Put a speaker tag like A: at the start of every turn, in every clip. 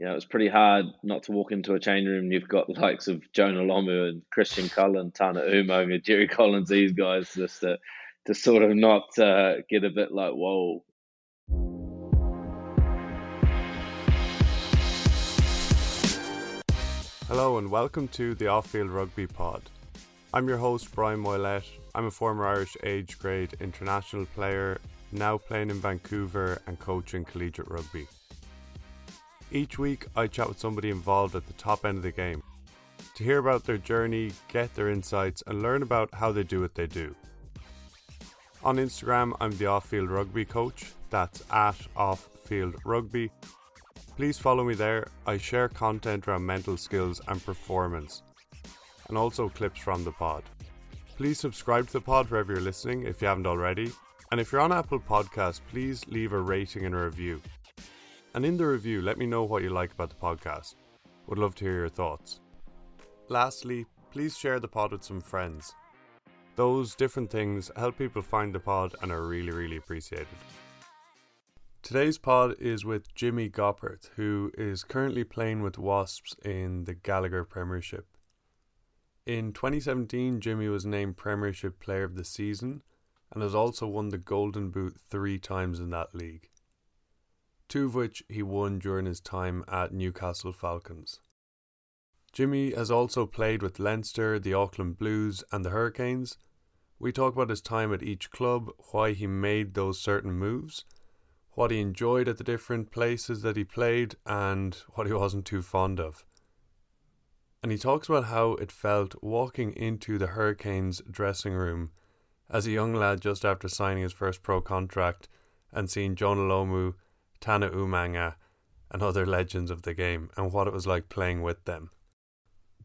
A: you know, it's pretty hard not to walk into a change room. You've got the likes of Jonah Lomu and Christian Cullen, Tana Umaga, and Jerry Collins, these guys just to, to sort of not uh, get a bit like, whoa.
B: Hello and welcome to the Off Field Rugby Pod. I'm your host, Brian Moylette. I'm a former Irish age grade international player, now playing in Vancouver and coaching collegiate rugby. Each week, I chat with somebody involved at the top end of the game to hear about their journey, get their insights, and learn about how they do what they do. On Instagram, I'm the Off Field Rugby Coach. That's at Off Field Rugby. Please follow me there. I share content around mental skills and performance, and also clips from the pod. Please subscribe to the pod wherever you're listening if you haven't already. And if you're on Apple Podcasts, please leave a rating and a review. And in the review, let me know what you like about the podcast. Would love to hear your thoughts. Lastly, please share the pod with some friends. Those different things help people find the pod and are really, really appreciated. Today's pod is with Jimmy Gopperth, who is currently playing with Wasps in the Gallagher Premiership. In 2017, Jimmy was named Premiership Player of the Season and has also won the Golden Boot three times in that league two of which he won during his time at Newcastle Falcons. Jimmy has also played with Leinster, the Auckland Blues, and the Hurricanes. We talk about his time at each club, why he made those certain moves, what he enjoyed at the different places that he played, and what he wasn't too fond of. And he talks about how it felt walking into the Hurricanes dressing room as a young lad just after signing his first pro contract and seeing Jonah Lomu Tana Umaga, and other legends of the game, and what it was like playing with them.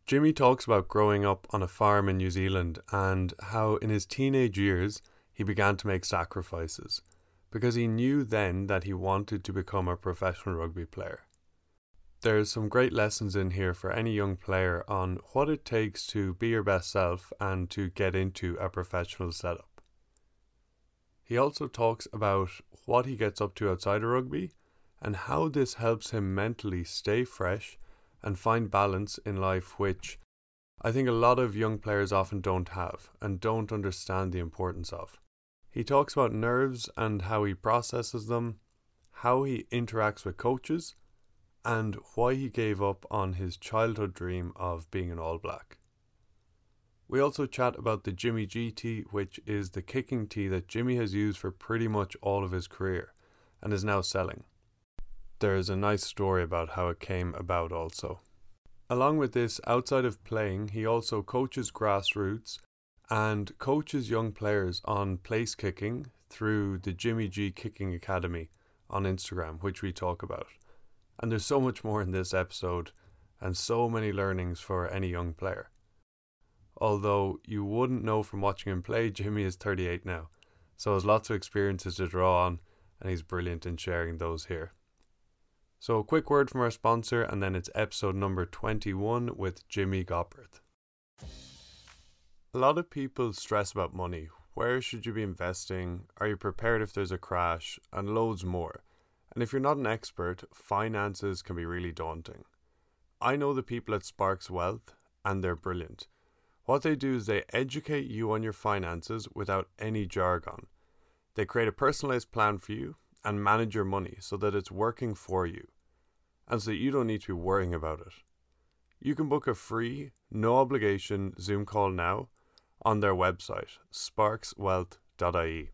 B: Jimmy talks about growing up on a farm in New Zealand and how in his teenage years he began to make sacrifices because he knew then that he wanted to become a professional rugby player. There's some great lessons in here for any young player on what it takes to be your best self and to get into a professional setup. He also talks about what he gets up to outside of rugby and how this helps him mentally stay fresh and find balance in life, which I think a lot of young players often don't have and don't understand the importance of. He talks about nerves and how he processes them, how he interacts with coaches, and why he gave up on his childhood dream of being an All Black. We also chat about the Jimmy G tee, which is the kicking tee that Jimmy has used for pretty much all of his career and is now selling. There is a nice story about how it came about also. Along with this, outside of playing, he also coaches grassroots and coaches young players on place kicking through the Jimmy G Kicking Academy on Instagram, which we talk about. And there's so much more in this episode and so many learnings for any young player although you wouldn't know from watching him play, Jimmy is 38 now, so has lots of experiences to draw on, and he's brilliant in sharing those here. So, a quick word from our sponsor, and then it's episode number 21 with Jimmy Gopperth. A lot of people stress about money. Where should you be investing? Are you prepared if there's a crash? And loads more. And if you're not an expert, finances can be really daunting. I know the people at Sparks Wealth, and they're brilliant. What they do is they educate you on your finances without any jargon. They create a personalized plan for you and manage your money so that it's working for you and so that you don't need to be worrying about it. You can book a free, no obligation Zoom call now on their website, sparkswealth.ie.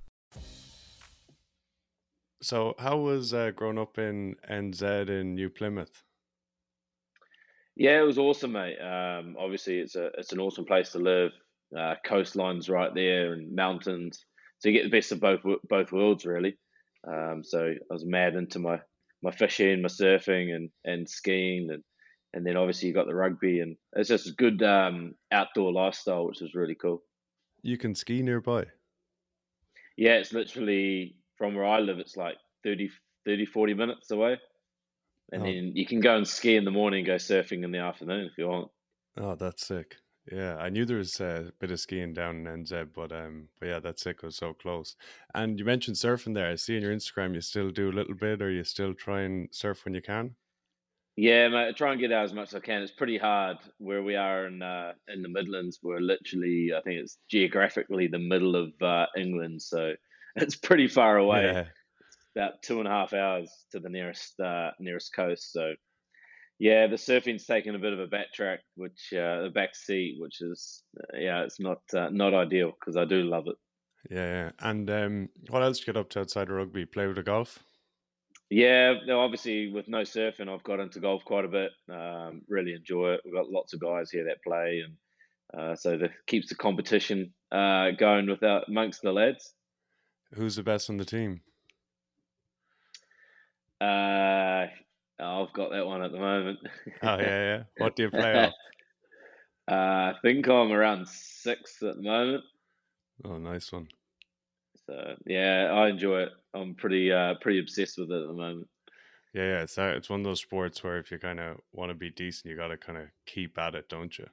B: So, how was uh, growing up in NZ in New Plymouth?
A: Yeah, it was awesome, mate. Um, obviously, it's a it's an awesome place to live. Uh, coastlines right there and mountains, so you get the best of both both worlds, really. Um, so I was mad into my my fishing, my surfing, and and skiing, and and then obviously you got the rugby, and it's just a good um, outdoor lifestyle, which is really cool.
B: You can ski nearby.
A: Yeah, it's literally from where I live. It's like 30, 30 40 minutes away and oh. then you can go and ski in the morning, go surfing in the afternoon if you want.
B: Oh, that's sick. Yeah, I knew there was a bit of skiing down in NZ, but um, but yeah, that's sick. It was so close. And you mentioned surfing there. I see on your Instagram you still do a little bit, or you still try and surf when you can.
A: Yeah, mate. I try and get out as much as I can. It's pretty hard where we are in uh, in the Midlands. We're literally, I think it's geographically the middle of uh, England, so it's pretty far away. Yeah. About two and a half hours to the nearest uh, nearest coast. So, yeah, the surfing's taken a bit of a backtrack, which uh, the back seat, which is uh, yeah, it's not uh, not ideal because I do love it.
B: Yeah, yeah. And um, what else do you get up to outside of rugby? Play with the golf?
A: Yeah, obviously with no surfing, I've got into golf quite a bit. Um, really enjoy it. We've got lots of guys here that play, and uh, so that keeps the competition uh, going without amongst the lads.
B: Who's the best on the team?
A: Uh, I've got that one at the moment.
B: oh yeah, yeah. What do you play off?
A: Uh, I think I'm around six at the moment.
B: Oh, nice one.
A: So yeah, I enjoy it. I'm pretty uh pretty obsessed with it at the moment.
B: Yeah, yeah. It's uh, it's one of those sports where if you kind of want to be decent, you got to kind of keep at it, don't you?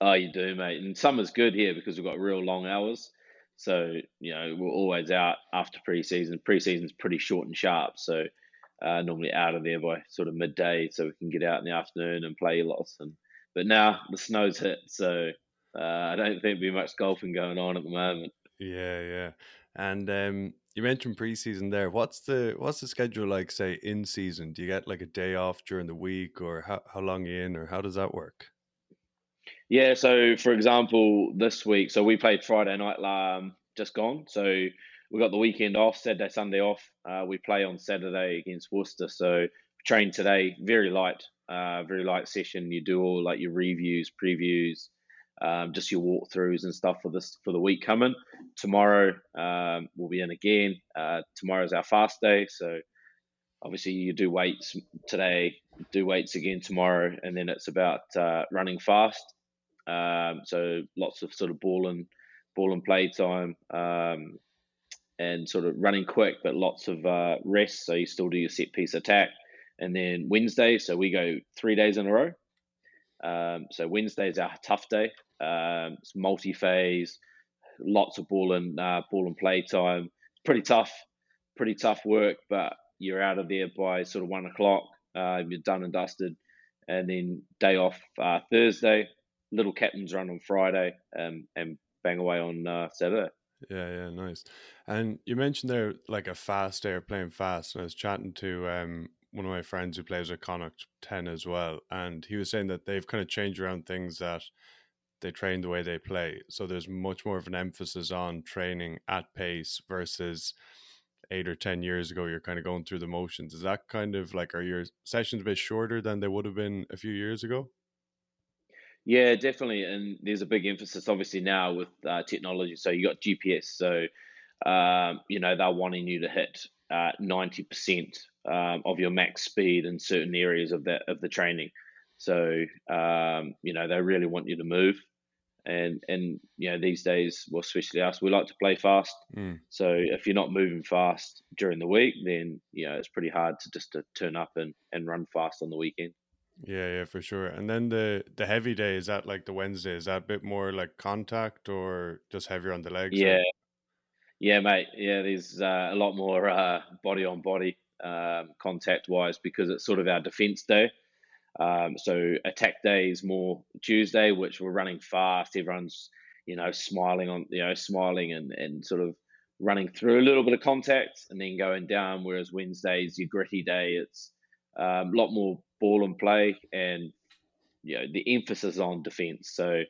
A: Oh, you do, mate. And summer's good here because we've got real long hours. So you know we're always out after preseason. Preseason's pretty short and sharp, so uh, normally out of there by sort of midday, so we can get out in the afternoon and play lots. And but now the snow's hit, so uh, I don't think there'll be much golfing going on at the moment.
B: Yeah, yeah. And um, you mentioned preseason there. What's the what's the schedule like? Say in season, do you get like a day off during the week, or how how long in, or how does that work?
A: Yeah. So, for example, this week, so we played Friday night, um, just gone. So we got the weekend off, Saturday, Sunday off. Uh, we play on Saturday against Worcester. So train today, very light, uh, very light session. You do all like your reviews, previews, um, just your walkthroughs and stuff for this for the week coming. Tomorrow um, we'll be in again. Uh, tomorrow's our fast day, so obviously you do weights today, do weights again tomorrow, and then it's about uh, running fast. Um, so lots of sort of ball and ball and play time, um, and sort of running quick, but lots of uh, rest. So you still do your set piece attack, and then Wednesday. So we go three days in a row. Um, so Wednesday is our tough day. Um, it's multi-phase, lots of ball and uh, ball and play time. Pretty tough, pretty tough work, but you're out of there by sort of one o'clock. Uh, you're done and dusted, and then day off uh, Thursday. Little captain's run on Friday, um, and bang away on uh, Saturday.
B: Yeah, yeah, nice. And you mentioned there like a fast or playing fast. And I was chatting to um, one of my friends who plays with Connacht 10 as well. And he was saying that they've kind of changed around things that they train the way they play. So there's much more of an emphasis on training at pace versus eight or 10 years ago, you're kind of going through the motions. Is that kind of like, are your sessions a bit shorter than they would have been a few years ago?
A: Yeah, definitely. And there's a big emphasis, obviously, now with uh, technology. So you got GPS. So, um, you know, they're wanting you to hit uh, 90% um, of your max speed in certain areas of that of the training. So um, you know they really want you to move, and and you know these days, well, especially us, we like to play fast. Mm. So if you're not moving fast during the week, then you know it's pretty hard to just to turn up and, and run fast on the weekend.
B: Yeah, yeah, for sure. And then the the heavy day is that like the Wednesday? Is that a bit more like contact or just heavier on the legs?
A: Yeah,
B: or?
A: yeah, mate. Yeah, there's uh, a lot more uh, body on body um, contact wise because it's sort of our defense day. Um, so attack day is more Tuesday, which we're running fast. Everyone's you know smiling on you know smiling and and sort of running through a little bit of contact and then going down. Whereas Wednesday is your gritty day. It's um, a lot more ball and play and you know the emphasis on defense. So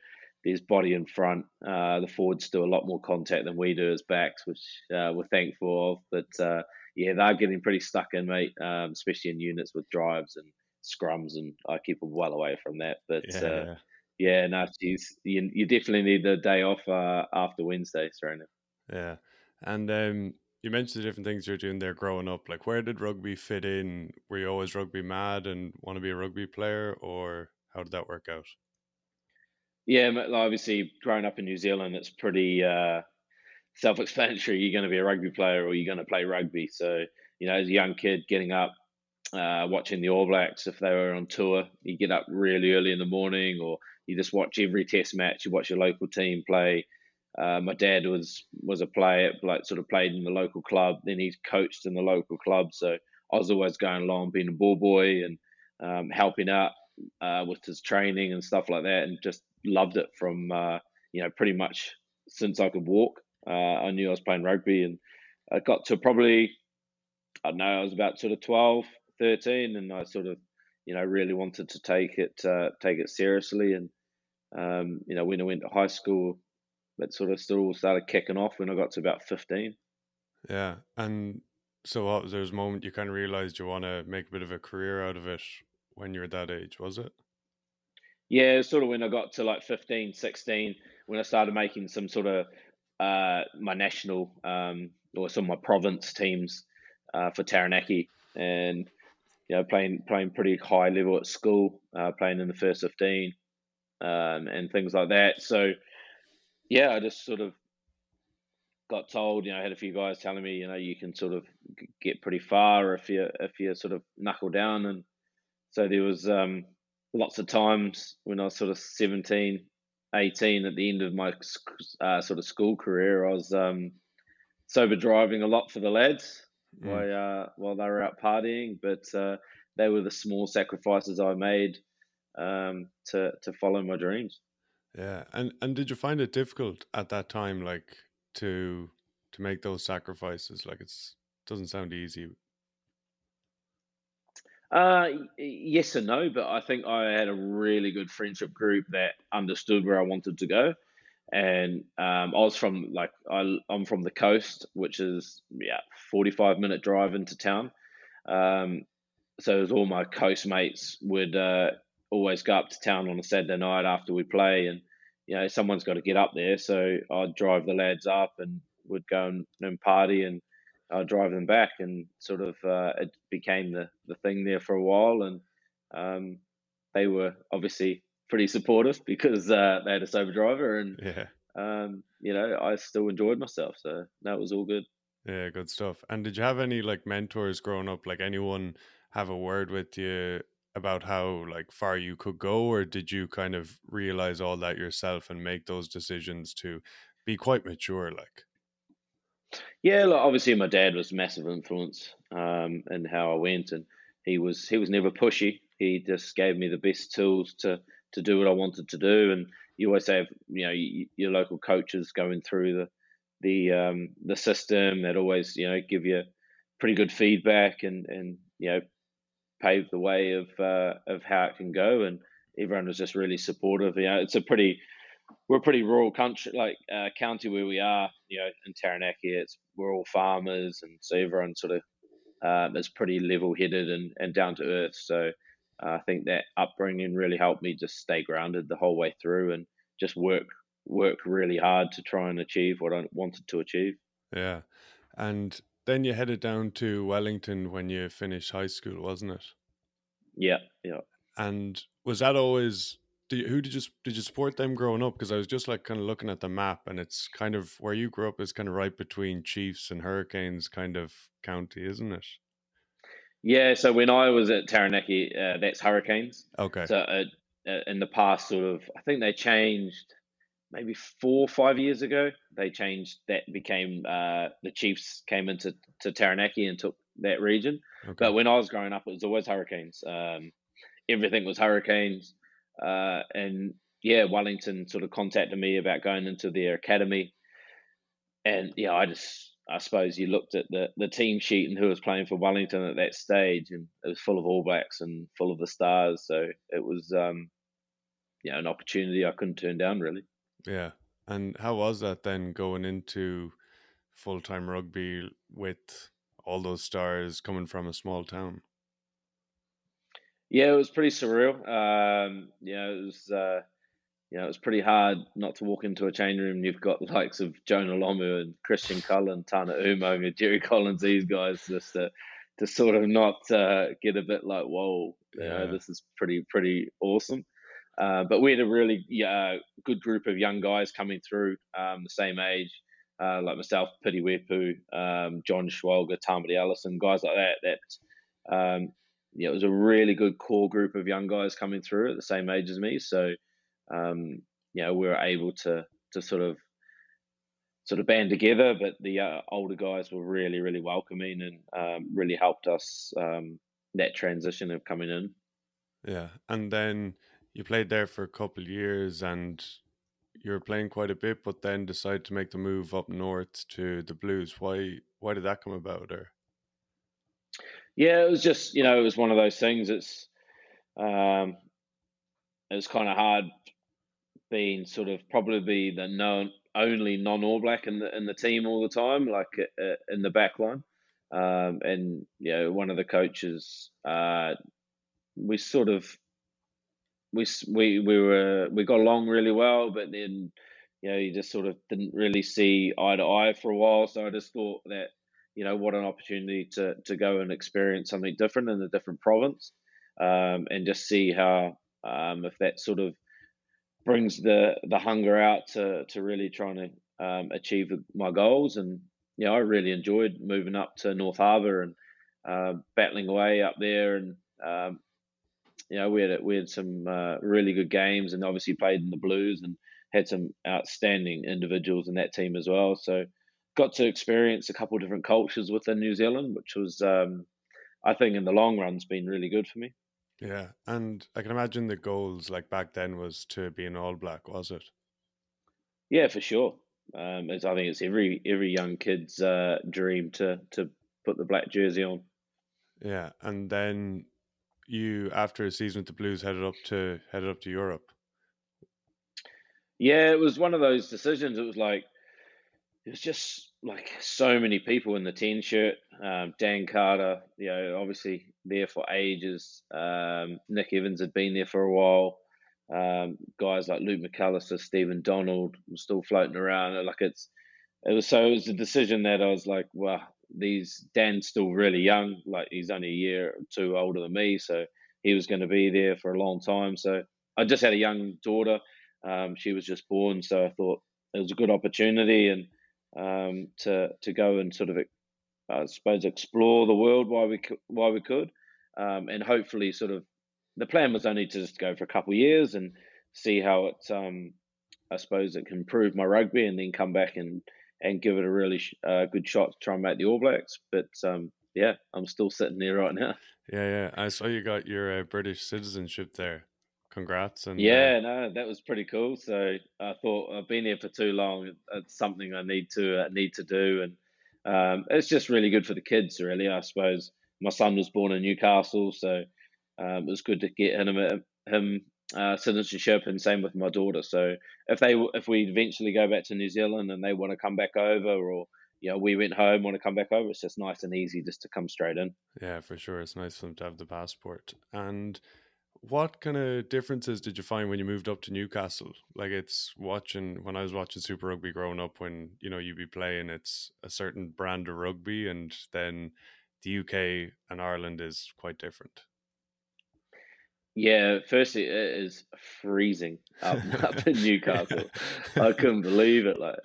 A: there's body in front. Uh, the forwards do a lot more contact than we do as backs, which uh, we're thankful of. But uh, yeah, they're getting pretty stuck in, mate, um, especially in units with drives and scrums, and I keep them well away from that. But yeah, uh, yeah no, geez, you, you definitely need the day off uh, after Wednesday, Serena.
B: Yeah, and um, you mentioned the different things you're doing there growing up. Like, where did rugby fit in? Were you always rugby mad and want to be a rugby player, or how did that work out?
A: Yeah, obviously, growing up in New Zealand, it's pretty uh, self-explanatory. You're going to be a rugby player, or you're going to play rugby. So, you know, as a young kid, getting up, uh, watching the All Blacks if they were on tour. You get up really early in the morning, or you just watch every Test match. You watch your local team play. Uh, my dad was was a player, like sort of played in the local club. Then he's coached in the local club, so I was always going along, being a ball boy, and um, helping out uh, with his training and stuff like that, and just loved it from uh, you know pretty much since I could walk. Uh, I knew I was playing rugby, and I got to probably I don't know I was about sort of 12, 13, and I sort of you know really wanted to take it uh, take it seriously, and um, you know when I went to high school, that sort of still started kicking off when I got to about fifteen.
B: Yeah, and so what was there was a moment you kind of realized you want to make a bit of a career out of it when you were that age, was it?
A: Yeah, sort of when I got to like 15, 16, when I started making some sort of uh, my national um, or some of my province teams uh, for Taranaki, and you know playing playing pretty high level at school, uh, playing in the first fifteen, um, and things like that. So yeah, I just sort of got told, you know, I had a few guys telling me, you know, you can sort of get pretty far if you if you sort of knuckle down, and so there was um, lots of times when I was sort of 17, 18 at the end of my uh, sort of school career, I was um, sober driving a lot for the lads mm. while uh, while they were out partying, but uh, they were the small sacrifices I made um, to to follow my dreams.
B: Yeah, and and did you find it difficult at that time, like to to make those sacrifices? Like it's doesn't sound easy.
A: Uh, yes and no, but I think I had a really good friendship group that understood where I wanted to go, and um, I was from like I, I'm from the coast, which is yeah, 45 minute drive into town. Um, so as all my coast mates would uh, always go up to town on a Saturday night after we play, and you know someone's got to get up there. So I'd drive the lads up and we'd go and, and party, and I'd drive them back, and sort of uh, it became the the thing there for a while, and um, they were obviously pretty supportive because uh, they had a sober driver, and
B: yeah.
A: um, you know I still enjoyed myself, so that was all good.
B: Yeah, good stuff. And did you have any like mentors growing up? Like anyone have a word with you about how like far you could go or did you kind of realize all that yourself and make those decisions to be quite mature like?
A: Yeah obviously my dad was massive influence um in how i went and he was he was never pushy. He just gave me the best tools to to do what i wanted to do and you always have you know your local coaches going through the the um the system that always you know give you pretty good feedback and and you know paved the way of uh, of how it can go, and everyone was just really supportive. You know, it's a pretty we're a pretty rural country, like uh, county where we are. You know, in Taranaki, it's we're all farmers, and so everyone sort of um, is pretty level headed and, and down to earth. So uh, I think that upbringing really helped me just stay grounded the whole way through and just work work really hard to try and achieve what I wanted to achieve.
B: Yeah, and then you headed down to Wellington when you finished high school, wasn't it?
A: Yeah, yeah.
B: And was that always you, who did you did you support them growing up? Because I was just like kind of looking at the map, and it's kind of where you grew up is kind of right between Chiefs and Hurricanes, kind of county, isn't it?
A: Yeah. So when I was at Taranaki, uh, that's Hurricanes.
B: Okay.
A: So uh, uh, in the past, sort of, I think they changed maybe four or five years ago, they changed that became uh, the Chiefs came into to Taranaki and took that region. Okay. But when I was growing up, it was always Hurricanes. Um, everything was Hurricanes, uh, and yeah, Wellington sort of contacted me about going into their academy, and yeah, I just I suppose you looked at the the team sheet and who was playing for Wellington at that stage, and it was full of All Blacks and full of the stars. So it was um, yeah, an opportunity I couldn't turn down really.
B: Yeah. And how was that then going into full time rugby with all those stars coming from a small town?
A: Yeah, it was pretty surreal. Um, you know, it was uh, you know, it was pretty hard not to walk into a change room. You've got the likes of Jonah Lomu and Christian Cullen, Tana Umaga, and Jerry Collins, these guys just to, to sort of not uh, get a bit like, whoa, you yeah. know, this is pretty pretty awesome. Uh, but we had a really uh, good group of young guys coming through, um, the same age, uh, like myself, Piri Weepu, um, John Schwalger, Tamati Ellison, guys like that. That um, yeah, it was a really good core group of young guys coming through at the same age as me. So um, you know, we were able to to sort of sort of band together. But the uh, older guys were really really welcoming and um, really helped us um, that transition of coming in.
B: Yeah, and then you played there for a couple of years, and you were playing quite a bit, but then decided to make the move up north to the Blues. Why? Why did that come about? Or
A: yeah, it was just you know it was one of those things. It's um, it was kind of hard being sort of probably the known only non All Black in the in the team all the time, like uh, uh, in the back line. Um, and you know, one of the coaches, uh, we sort of we we we were we got along really well, but then you know you just sort of didn't really see eye to eye for a while. So I just thought that you know what an opportunity to to go and experience something different in a different province, um, and just see how um, if that sort of brings the the hunger out to to really trying to um, achieve my goals. And you know, I really enjoyed moving up to North Harbour and uh, battling away up there. And um, you know, we had we had some uh, really good games, and obviously played in the Blues and had some outstanding individuals in that team as well. So got to experience a couple of different cultures within New Zealand, which was um, I think in the long run has been really good for me.
B: Yeah, and I can imagine the goals like back then was to be an All Black, was it?
A: Yeah, for sure. Um, I think it's every every young kid's uh, dream to to put the black jersey on.
B: Yeah, and then you, after a season with the Blues, headed up to headed up to Europe.
A: Yeah, it was one of those decisions. It was like it was just like so many people in the ten shirt. Um, Dan Carter, you know, obviously there for ages. Um, Nick Evans had been there for a while. Um, guys like Luke McAlister, Stephen Donald were still floating around. Like it's, it was so it was a decision that I was like, well, these Dan's still really young. Like he's only a year or two older than me, so he was going to be there for a long time. So I just had a young daughter. Um, she was just born, so I thought it was a good opportunity and um, to to go and sort of I suppose explore the world while we while we could, um, and hopefully sort of the plan was only to just go for a couple of years and see how it um, I suppose it can improve my rugby and then come back and and give it a really uh, good shot to try and make the All Blacks. But um, yeah, I'm still sitting there right now.
B: Yeah, yeah. I saw you got your uh, British citizenship there. Congrats! And
A: yeah, uh, no, that was pretty cool. So I thought I've been here for too long. It's something I need to uh, need to do, and um, it's just really good for the kids, really. I suppose my son was born in Newcastle, so um, it was good to get him him uh, citizenship, and same with my daughter. So if they if we eventually go back to New Zealand and they want to come back over, or you know we went home want to come back over, it's just nice and easy just to come straight in.
B: Yeah, for sure, it's nice for them to have the passport and what kind of differences did you find when you moved up to Newcastle? Like it's watching when I was watching Super Rugby growing up, when you know you'd be playing, it's a certain brand of rugby, and then the UK and Ireland is quite different.
A: Yeah, firstly, it is freezing up, up in Newcastle. I couldn't believe it. Like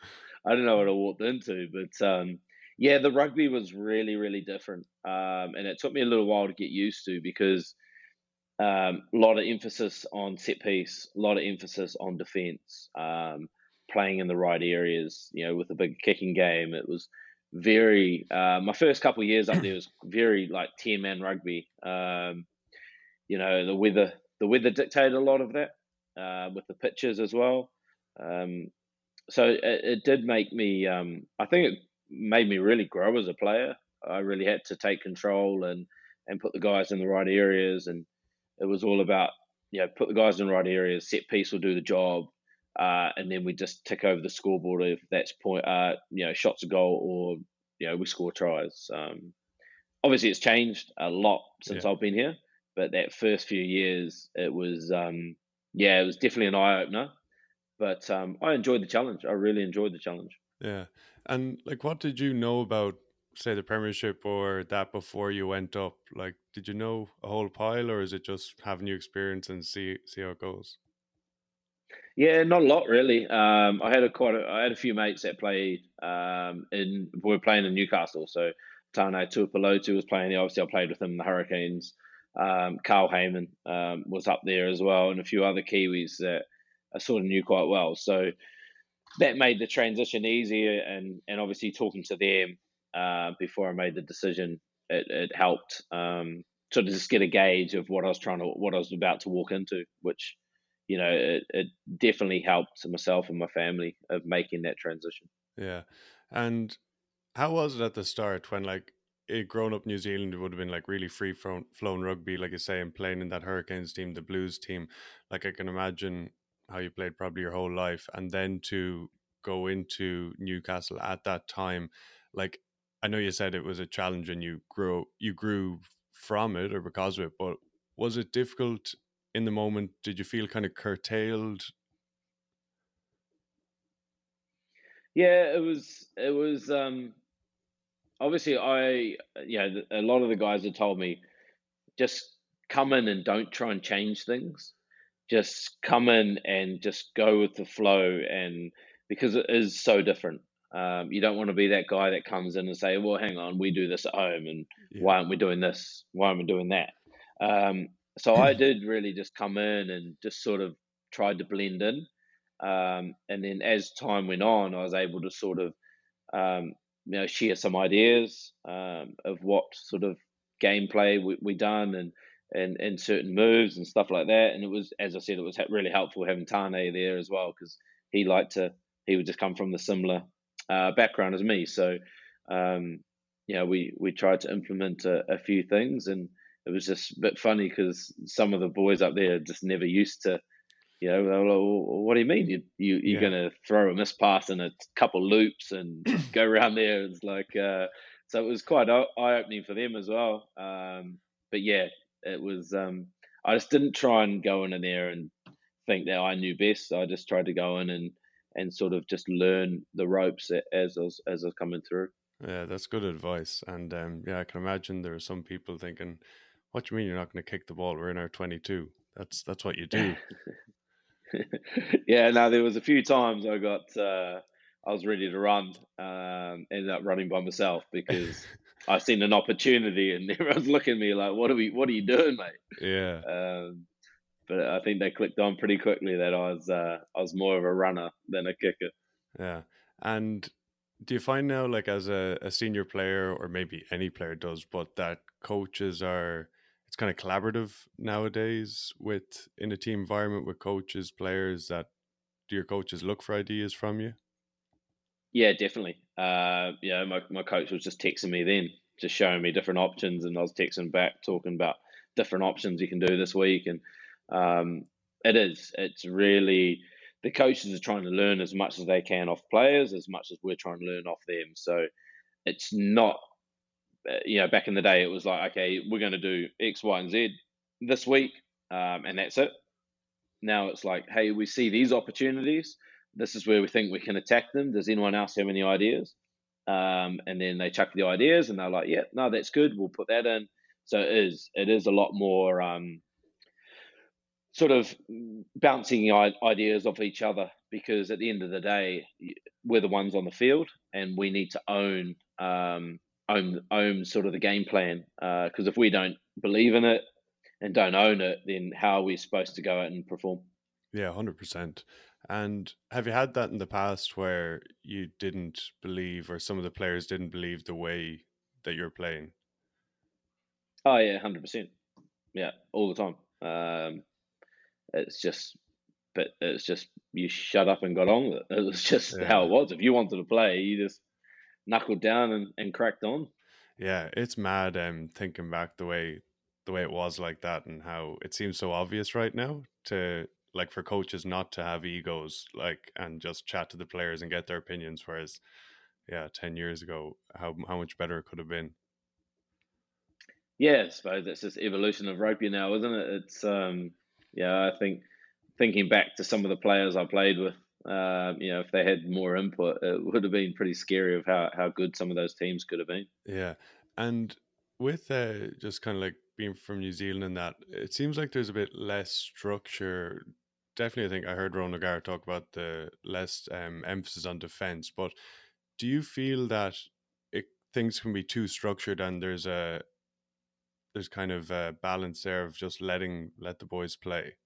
A: I don't know what I walked into, but um, yeah, the rugby was really, really different, um, and it took me a little while to get used to because um, a lot of emphasis on set piece, a lot of emphasis on defense, um, playing in the right areas. You know, with a big kicking game, it was very. Uh, my first couple of years up there was very like ten man rugby. Um, you know, the weather the weather dictated a lot of that uh, with the pitches as well. Um, so it, it, did make me. Um, I think it made me really grow as a player. I really had to take control and and put the guys in the right areas and it was all about you know put the guys in the right areas. Set piece will do the job, uh, and then we just tick over the scoreboard if that's point uh, you know shots a goal or you know we score tries. Um, obviously, it's changed a lot since yeah. I've been here, but that first few years it was um, yeah it was definitely an eye opener. But um, I enjoyed the challenge. I really enjoyed the challenge.
B: Yeah, and like, what did you know about say the Premiership or that before you went up? Like, did you know a whole pile, or is it just have new experience and see see how it goes?
A: Yeah, not a lot really. Um, I had a quite a, I had a few mates that played um, in were playing in Newcastle. So Tane Tuipulotu was playing. Obviously, I played with him in the Hurricanes. Um, Carl Hayman um, was up there as well, and a few other Kiwis that I sort of knew quite well. So that made the transition easier, and and obviously talking to them uh, before I made the decision. It, it helped um, sort of just get a gauge of what I was trying to what I was about to walk into, which you know it, it definitely helped myself and my family of making that transition.
B: Yeah, and how was it at the start when like grown up New Zealand, it would have been like really free flowing rugby, like you say, and playing in that Hurricanes team, the Blues team. Like I can imagine how you played probably your whole life, and then to go into Newcastle at that time, like I know you said it was a challenge and you grew you grew from it or because of it, but was it difficult in the moment? Did you feel kind of curtailed?
A: Yeah, it was. It was. Um, obviously, I yeah, a lot of the guys have told me just come in and don't try and change things. Just come in and just go with the flow, and because it is so different. Um, you don't want to be that guy that comes in and say, "Well, hang on, we do this at home, and yeah. why aren't we doing this? Why aren't we doing that?" Um, so I did really just come in and just sort of tried to blend in, um, and then as time went on, I was able to sort of um, you know share some ideas um, of what sort of gameplay we, we done and and and certain moves and stuff like that. And it was, as I said, it was really helpful having Tane there as well because he liked to he would just come from the similar uh, background as me. So, um, you know, we, we tried to implement a, a, few things and it was just a bit funny because some of the boys up there just never used to, you know, like, well, what do you mean? You, you, you're yeah. going to throw a miss pass in a couple loops and go around there. It's like, uh, so it was quite eye opening for them as well. Um, but yeah, it was, um, I just didn't try and go in there and think that I knew best. I just tried to go in and, and sort of just learn the ropes as I was as I was coming through.
B: Yeah, that's good advice. And um, yeah, I can imagine there are some people thinking, "What do you mean you're not going to kick the ball? We're in our 22. That's that's what you do."
A: yeah, now there was a few times I got uh, I was ready to run, um, ended up running by myself because I seen an opportunity and everyone's looking at me like, "What are we? What are you doing, mate?"
B: Yeah.
A: Um, but I think they clicked on pretty quickly that I was uh, I was more of a runner than a kicker.
B: Yeah, and do you find now, like as a, a senior player, or maybe any player does, but that coaches are it's kind of collaborative nowadays with in a team environment with coaches, players. That do your coaches look for ideas from you?
A: Yeah, definitely. Uh, yeah, my my coach was just texting me then, just showing me different options, and I was texting back talking about different options you can do this week and um, it is. It's really the coaches are trying to learn as much as they can off players, as much as we're trying to learn off them. So it's not, you know, back in the day it was like, okay, we're going to do X, Y, and Z this week, um, and that's it. Now it's like, hey, we see these opportunities. This is where we think we can attack them. Does anyone else have any ideas? Um, and then they chuck the ideas, and they're like, yeah, no, that's good. We'll put that in. So it is. It is a lot more. Um, sort of bouncing ideas off each other because at the end of the day, we're the ones on the field and we need to own um, own own sort of the game plan. Because uh, if we don't believe in it and don't own it, then how are we supposed to go out and perform?
B: Yeah, hundred percent. And have you had that in the past where you didn't believe, or some of the players didn't believe the way that you're playing?
A: Oh yeah, hundred percent. Yeah, all the time. Um, it's just, but it's just you shut up and got on with it. It was just yeah. how it was. If you wanted to play, you just knuckled down and, and cracked on.
B: Yeah, it's mad. Um, thinking back the way the way it was like that, and how it seems so obvious right now to like for coaches not to have egos, like and just chat to the players and get their opinions. Whereas, yeah, ten years ago, how how much better it could have been.
A: Yeah, I suppose that's just evolution of rugby now, isn't it? It's um, yeah, I think thinking back to some of the players I played with, uh, you know, if they had more input, it would have been pretty scary of how, how good some of those teams could have been.
B: Yeah. And with uh, just kind of like being from New Zealand and that, it seems like there's a bit less structure. Definitely, I think I heard Ronan O'Gara talk about the less um, emphasis on defense. But do you feel that it, things can be too structured and there's a there's kind of a balance there of just letting let the boys play.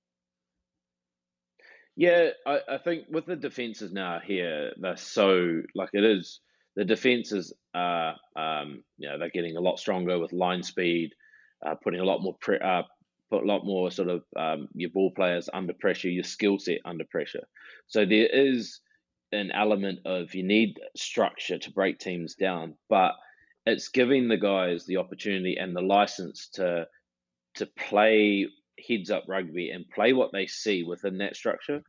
A: Yeah, I, I think with the defenses now here, they're so like it is. The defenses are, um, you know, they're getting a lot stronger with line speed. uh, putting a lot more pre- uh, put a lot more sort of um, your ball players under pressure, your skill set under pressure. So there is an element of you need structure to break teams down, but it's giving the guys the opportunity and the license to to play heads up rugby and play what they see within that structure.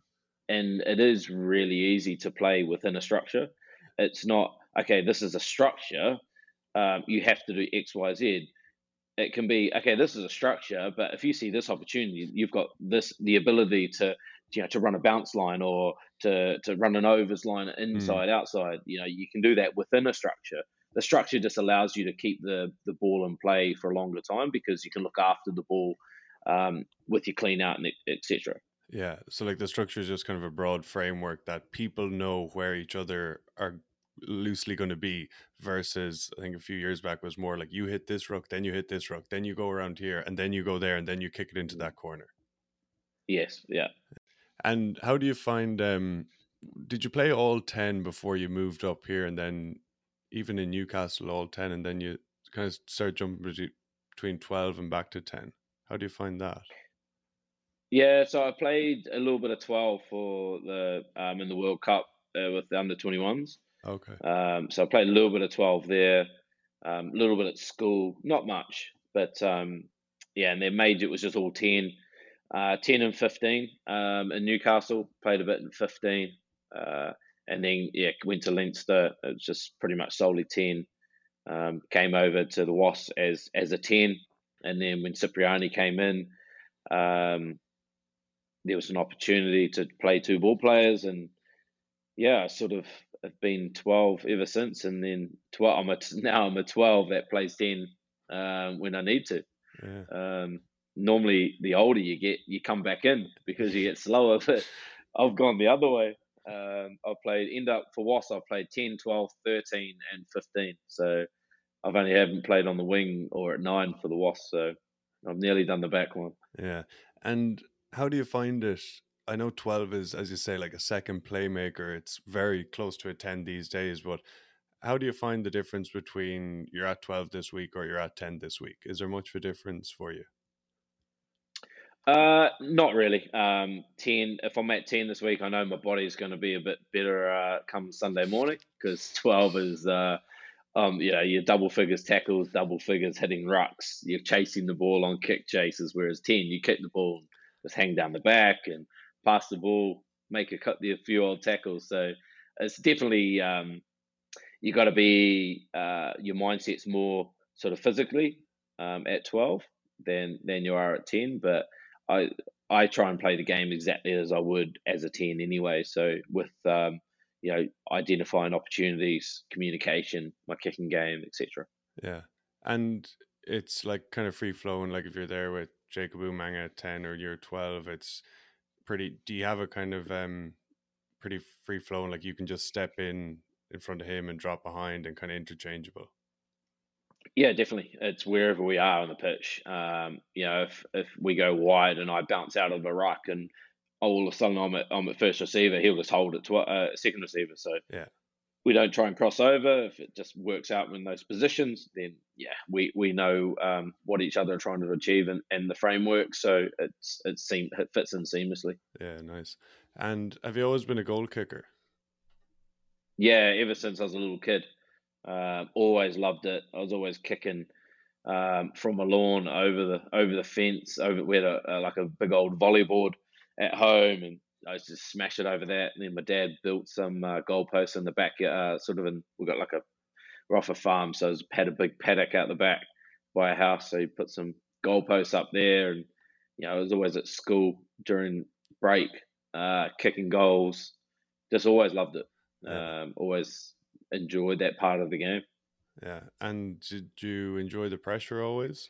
A: And it is really easy to play within a structure. It's not okay. This is a structure. Um, you have to do X, Y, Z it can be okay this is a structure but if you see this opportunity you've got this the ability to you know to run a bounce line or to to run an overs line hmm. inside mm. outside you know you can do that within a structure the structure just allows you to keep the the ball in play for a longer time because you can look after the ball um, with your clean out and etc
B: yeah so like the structure is just kind of a broad framework that people know where each other are loosely going to be versus I think a few years back was more like you hit this ruck, then you hit this ruck, then you go around here, and then you go there, and then you kick it into that corner.
A: Yes, yeah.
B: And how do you find? um Did you play all ten before you moved up here, and then even in Newcastle all ten, and then you kind of start jumping between twelve and back to ten? How do you find that?
A: Yeah, so I played a little bit of twelve for the um in the World Cup uh, with the under twenty ones.
B: Okay.
A: Um, so I played a little bit of 12 there, um, a little bit at school, not much, but um, yeah, and their major was just all 10, uh, 10 and 15 um, in Newcastle, played a bit in 15, uh, and then yeah, went to Leinster. It was just pretty much solely 10. Um, came over to the Wasps as as a 10, and then when Cipriani came in, um, there was an opportunity to play two ball players, and yeah, I sort of have been 12 ever since, and then 12. I'm a, now I'm a 12 that plays 10 um, when I need to. Yeah. Um, normally, the older you get, you come back in because you get slower. But I've gone the other way. Um, I've played end up for Was. I've played 10, 12, 13, and 15. So I've only haven't played on the wing or at nine for the Wasps, So I've nearly done the back one.
B: Yeah. And how do you find it I know 12 is, as you say, like a second playmaker. It's very close to a 10 these days. But how do you find the difference between you're at 12 this week or you're at 10 this week? Is there much of a difference for you?
A: Uh, not really. Um, 10, if I'm at 10 this week, I know my body's going to be a bit better uh, come Sunday morning because 12 is, uh, um, you know, your double figures tackles, double figures hitting rucks. You're chasing the ball on kick chases, whereas 10, you kick the ball, just hang down the back and pass the ball, make a the few old tackles. So it's definitely um, you got to be uh, your mindset's more sort of physically um, at twelve than than you are at ten. But I I try and play the game exactly as I would as a ten anyway. So with um, you know identifying opportunities, communication, my kicking game, etc.
B: Yeah, and it's like kind of free flowing. Like if you're there with Jacob Umaga at ten or you're twelve, it's pretty do you have a kind of um pretty free flowing like you can just step in in front of him and drop behind and kind of interchangeable
A: yeah definitely it's wherever we are on the pitch um you know if if we go wide and i bounce out of the ruck and all of a sudden i'm at, I'm at first receiver he'll just hold it to a uh, second receiver so
B: yeah
A: we don't try and cross over. If it just works out in those positions, then yeah, we we know um, what each other are trying to achieve and, and the framework, so it's it seem it fits in seamlessly.
B: Yeah, nice. And have you always been a goal kicker?
A: Yeah, ever since I was a little kid, uh, always loved it. I was always kicking um, from a lawn over the over the fence. Over we had a, a, like a big old volleyboard at home, and I just smash it over that. And then my dad built some uh, goalposts in the back, uh, sort of in, we got like a, we're off a farm. So it's had a big paddock out the back by a house. So he put some goalposts up there. And, you know, I was always at school during break, uh, kicking goals. Just always loved it. Yeah. Um, always enjoyed that part of the game.
B: Yeah. And did you enjoy the pressure always?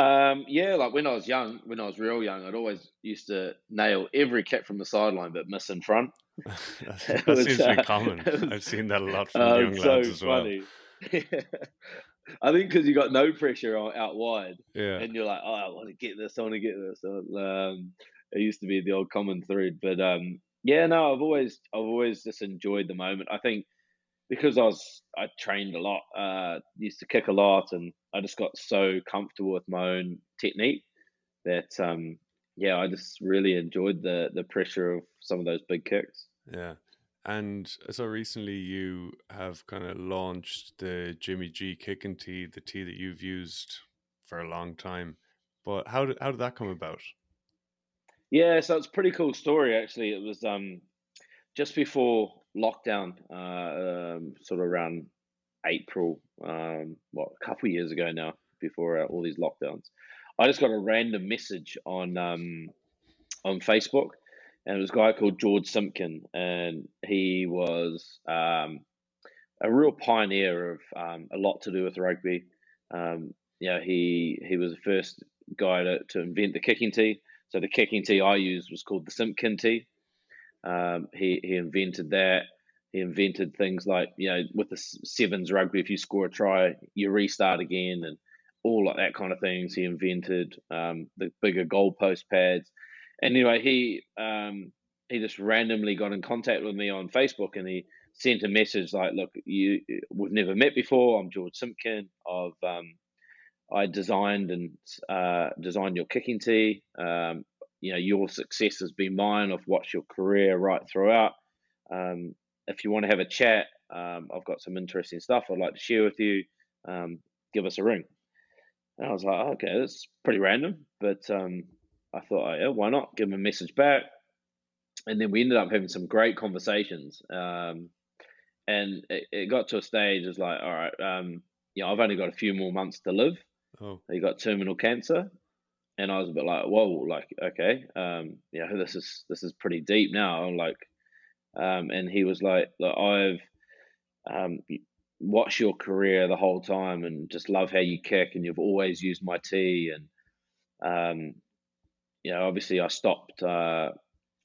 A: Um, yeah, like when I was young, when I was real young, I'd always used to nail every kick from the sideline, but miss in front.
B: that was, seems to be uh, common. Was, I've seen that a lot from uh, young so lads as funny. well.
A: I think because you got no pressure out wide,
B: yeah,
A: and you're like, oh, I want to get this, I want to get this. Um, it used to be the old common thread, but um, yeah, no, I've always, I've always just enjoyed the moment. I think because I was I trained a lot, uh, used to kick a lot, and I just got so comfortable with my own technique that um, yeah, I just really enjoyed the the pressure of some of those big kicks.
B: Yeah. And so recently you have kind of launched the Jimmy G kicking tee, the tee that you've used for a long time. But how did how did that come about?
A: Yeah, so it's a pretty cool story actually. It was um just before lockdown, uh, um, sort of around April, um, what a couple of years ago now, before uh, all these lockdowns. I just got a random message on um, on Facebook, and it was a guy called George Simpkin, and he was um, a real pioneer of um, a lot to do with rugby. Um, yeah, he he was the first guy to, to invent the kicking tee. So the kicking tee I used was called the Simpkin tee. Um, he he invented that. He invented things like you know with the sevens rugby, if you score a try, you restart again, and all like that kind of things. He invented um, the bigger goalpost pads. Anyway, he um, he just randomly got in contact with me on Facebook, and he sent a message like, "Look, you we've never met before. I'm George Simpkin. I've um, I designed and uh, designed your kicking tee. Um, you know, your success has been mine. I've watched your career right throughout. Um, if you want to have a chat, um, I've got some interesting stuff I'd like to share with you. Um, give us a ring. And I was like, okay, that's pretty random, but um, I thought, oh, yeah, why not? Give him a message back. And then we ended up having some great conversations. Um, and it, it, got to a stage, it's like, all right, um, you know, I've only got a few more months to live. Oh. He got terminal cancer and I was a bit like, whoa, like okay, um, yeah, this is this is pretty deep now. Like, um, and he was like, I've um, watched your career the whole time and just love how you kick, and you've always used my tee, and um, you know, obviously I stopped, uh,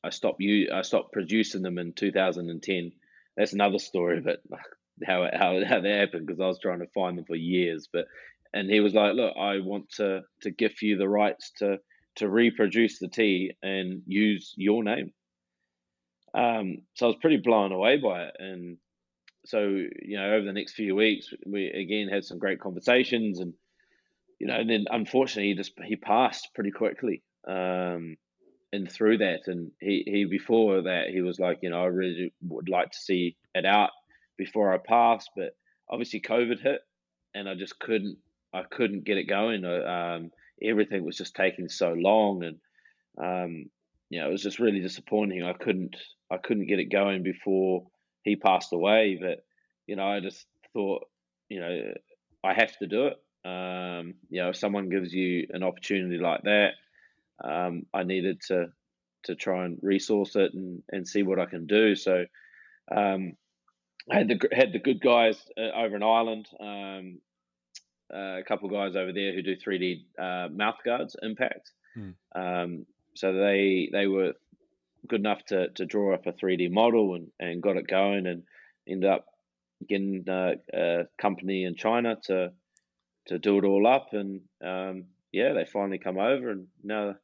A: I stopped you, I stopped producing them in 2010. That's another story, but how how how that happened because I was trying to find them for years, but and he was like, "Look, I want to to give you the rights to to reproduce the tee and use your name." Um, so I was pretty blown away by it, and so you know, over the next few weeks, we again had some great conversations, and you know, and then unfortunately, he just he passed pretty quickly. Um, and through that, and he, he before that, he was like, you know, I really would like to see it out before I pass, but obviously COVID hit, and I just couldn't I couldn't get it going. Um, everything was just taking so long, and um, you know, it was just really disappointing. I couldn't I couldn't get it going before he passed away. But you know, I just thought, you know, I have to do it. Um, you know, if someone gives you an opportunity like that, um, I needed to to try and resource it and, and see what I can do. So um, I had the had the good guys uh, over in Ireland. Uh, a couple of guys over there who do 3D uh, mouth guards, Impact. Hmm. Um, so they they were good enough to, to draw up a 3D model and, and got it going and ended up getting uh, a company in China to to do it all up and um, yeah they finally come over and now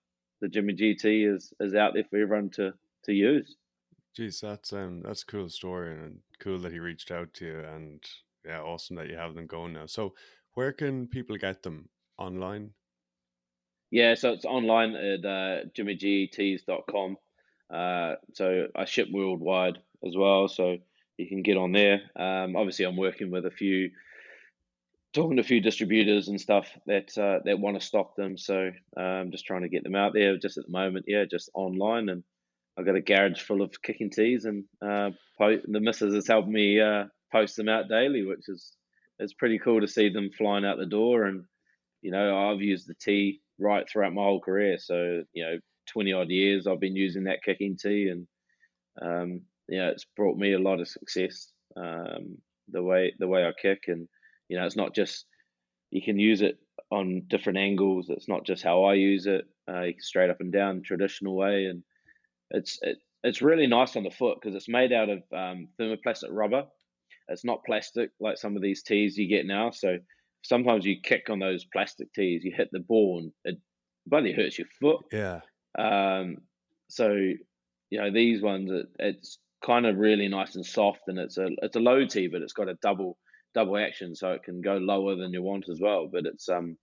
A: the Jimmy G Tee is is out there for everyone to to use.
B: Geez, that's um that's a cool story and cool that he reached out to you and yeah, awesome that you have them going now. So where can people get them online?
A: Yeah, so it's online at uh, jimmygt.com. Uh, so I ship worldwide as well, so you can get on there. Um, obviously, I'm working with a few, talking to a few distributors and stuff that uh, that want to stock them. So I'm um, just trying to get them out there. Just at the moment, yeah, just online, and I've got a garage full of kicking tees, and uh, po- the missus has helped me uh, post them out daily, which is it's pretty cool to see them flying out the door. And you know, I've used the tee right throughout my whole career. So you know, twenty odd years I've been using that kicking tee, and um, yeah, it's brought me a lot of success. Um, the way the way I kick, and you know, it's not just you can use it on different angles. It's not just how I use it, uh, straight up and down traditional way, and it's it, it's really nice on the foot because it's made out of um, thermoplastic rubber, it's not plastic like some of these tees you get now. So sometimes you kick on those plastic tees, you hit the ball and it bloody hurts your foot.
B: Yeah.
A: Um, so you know these ones, it, it's kind of really nice and soft, and it's a it's a low tee, but it's got a double double action, so it can go lower than you want as well. But it's um,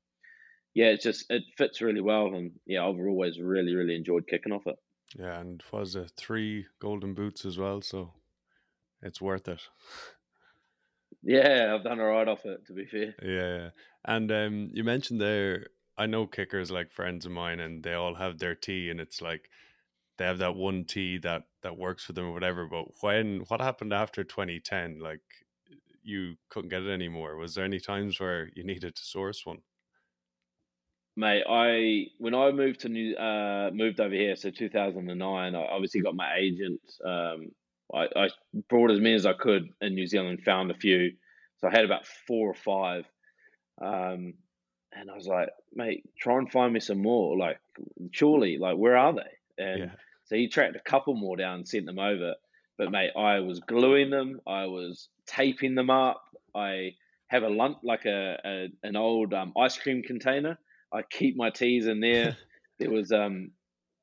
A: yeah, it's just it fits really well, and yeah, I've always really really enjoyed kicking off it.
B: Yeah, and was it three golden boots as well, so it's worth it.
A: Yeah, I've done all right off it. To be fair.
B: Yeah, and um, you mentioned there. I know kickers like friends of mine, and they all have their tee, and it's like they have that one tee that that works for them or whatever. But when what happened after 2010, like you couldn't get it anymore. Was there any times where you needed to source one?
A: Mate, I when I moved to New uh, moved over here, so 2009, I obviously got my agent. Um, I, I brought as many as I could in New Zealand, found a few. So I had about four or five. Um, and I was like, mate, try and find me some more. Like, surely, like, where are they? And yeah. so he tracked a couple more down and sent them over. But mate, I was gluing them. I was taping them up. I have a lump like a, a an old um, ice cream container. I keep my tees in there. there was um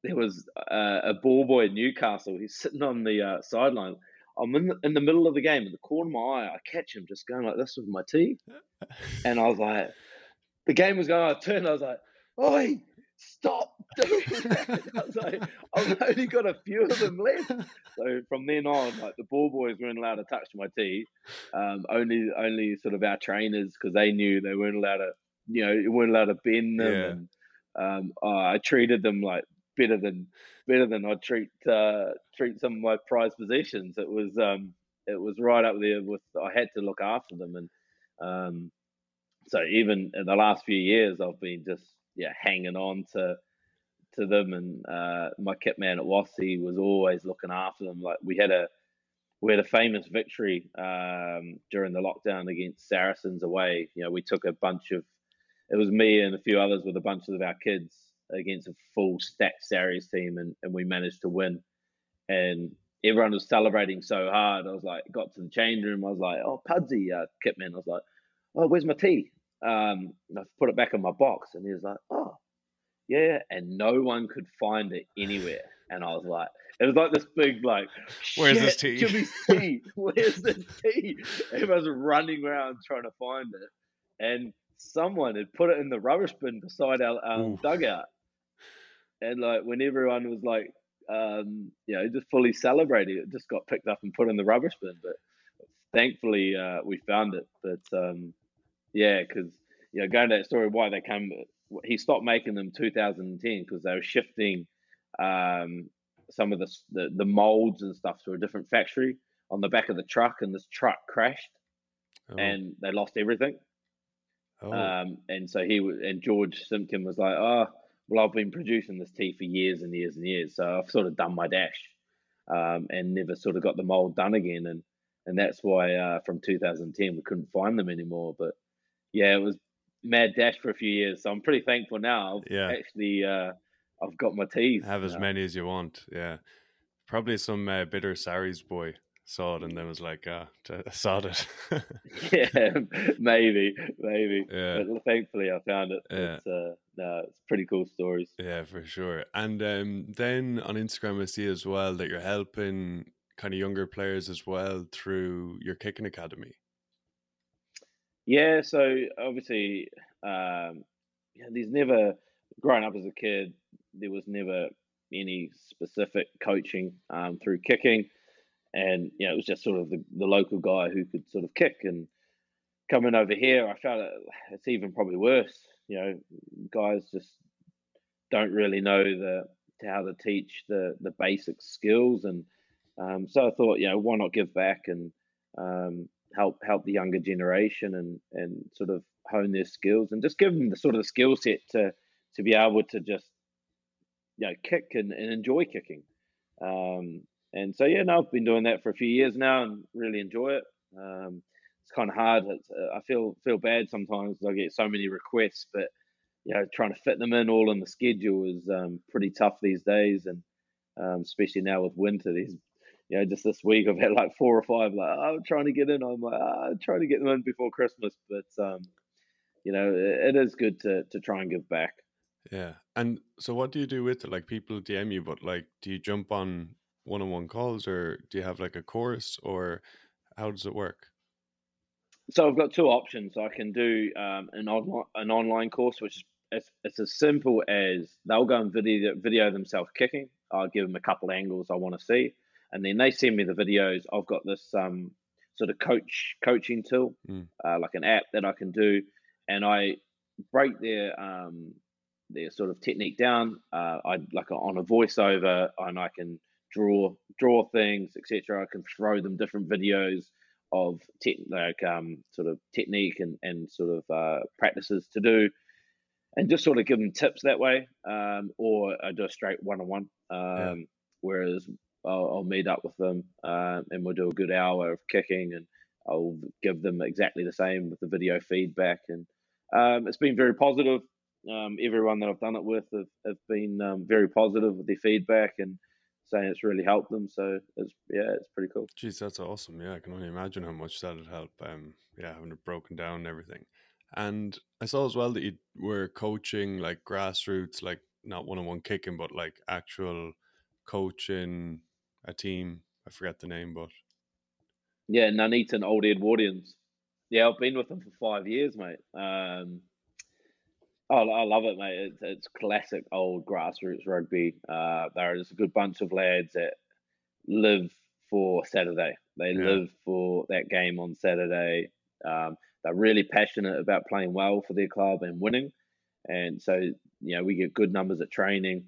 A: there was uh, a ball boy in Newcastle. He's sitting on the uh, sideline. I'm in the, in the middle of the game, in the corner of my eye, I catch him just going like this with my tee, and I was like, the game was going. I turned. I was like, "Oi, stop doing that!" I was like, "I've only got a few of them left." So from then on, like the ball boys weren't allowed to touch my tee. Um, only, only sort of our trainers because they knew they weren't allowed to, you know, weren't allowed to bend them. Yeah. And um, uh, I treated them like better than better than I'd treat uh, treat some of my prized possessions. It was um, it was right up there with I had to look after them, and um, so even in the last few years, I've been just yeah hanging on to to them, and uh, my kit man at Wasps was always looking after them. Like we had a we had a famous victory um, during the lockdown against Saracens away. You know, we took a bunch of it was me and a few others with a bunch of our kids against a full stacked Sarries team, and, and we managed to win. And everyone was celebrating so hard. I was like, got to the change room. I was like, oh, Pudsey, uh, Kitman. I was like, oh, where's my tee? Um, I put it back in my box, and he was like, oh, yeah. And no one could find it anywhere. And I was like, it was like this big, like,
B: where's this tee?
A: Give me tee. Where's this tee? Everyone's running around trying to find it. And someone had put it in the rubbish bin beside our um, dugout and like when everyone was like, um, you know, just fully celebrating, it just got picked up and put in the rubbish bin. But thankfully, uh, we found it. But um, yeah, because you know, going to that story, why they came, he stopped making them 2010 because they were shifting um, some of the, the the molds and stuff to a different factory on the back of the truck, and this truck crashed, oh. and they lost everything. Oh. Um, and so he and George Simpkin was like, "Oh, well, I've been producing this tee for years and years and years, so I've sort of done my dash, um, and never sort of got the mold done again, and and that's why uh, from 2010 we couldn't find them anymore. But yeah, it was mad dash for a few years, so I'm pretty thankful now. I've yeah, actually, uh, I've got my tees.
B: Have as
A: uh,
B: many as you want. Yeah, probably some uh, bitter Sarries boy saw it and then was like, ah, saw it.
A: yeah, maybe, maybe. Yeah. But thankfully, I found it. Yeah. It's, uh, no, it's pretty cool stories.
B: Yeah, for sure. And um, then on Instagram, I see as well that you're helping kind of younger players as well through your kicking academy.
A: Yeah, so obviously, um, yeah, there's never growing up as a kid. There was never any specific coaching um, through kicking and you know it was just sort of the, the local guy who could sort of kick. And coming over here i felt it's even probably worse you know guys just don't really know the how to teach the the basic skills. And um, so i thought you know why not give back and um, help help the younger generation and and sort of hone their skills and just give them the sort of skill set to to be able to just you know kick and, and enjoy kicking. Um, and so yeah, no, I've been doing that for a few years now and really enjoy it. Um, it's kind of hard. Uh, I feel feel bad sometimes. I get so many requests, but you know, trying to fit them in all in the schedule is um, pretty tough these days, and um, especially now with winter. These, you know, just this week I've had like four or five like oh, I'm trying to get in. I'm like oh, I'm trying to get them in before Christmas, but um, you know, it, it is good to to try and give back.
B: Yeah, and so what do you do with it? Like people DM you, but like, do you jump on one-on-one calls, or do you have like a course, or how does it work?
A: So I've got two options. I can do um, an online an online course, which is it's, it's as simple as they'll go and video video themselves kicking. I'll give them a couple angles I want to see, and then they send me the videos. I've got this um, sort of coach coaching tool, mm. uh, like an app that I can do, and I break their um, their sort of technique down. Uh, I like on a voiceover, and I can draw draw things, etc. I can throw them different videos of te- like um, sort of technique and, and sort of uh, practices to do, and just sort of give them tips that way. Um, or I do a straight one on one. Whereas I'll, I'll, meet up with them um, and we'll do a good hour of kicking, and I'll give them exactly the same with the video feedback. And um, it's been very positive. Um, everyone that I've done it with have, have been um, very positive with their feedback and saying it's really helped them. So it's yeah, it's pretty cool.
B: Geez, that's awesome. Yeah, I can only imagine how much that'd help. Um, yeah, having it broken down and everything. And I saw as well that you were coaching like grassroots, like not one on one kicking, but like actual coaching a team. I forget the name, but
A: yeah, Nuneaton Old Edwardians. Yeah, I've been with them for five years, mate. Um, Oh, I love it, mate. It's, it's classic old grassroots rugby. Uh, there's a good bunch of lads that live for Saturday. They yeah. live for that game on Saturday. Um, they're really passionate about playing well for their club and winning. And so, you know, we get good numbers at training.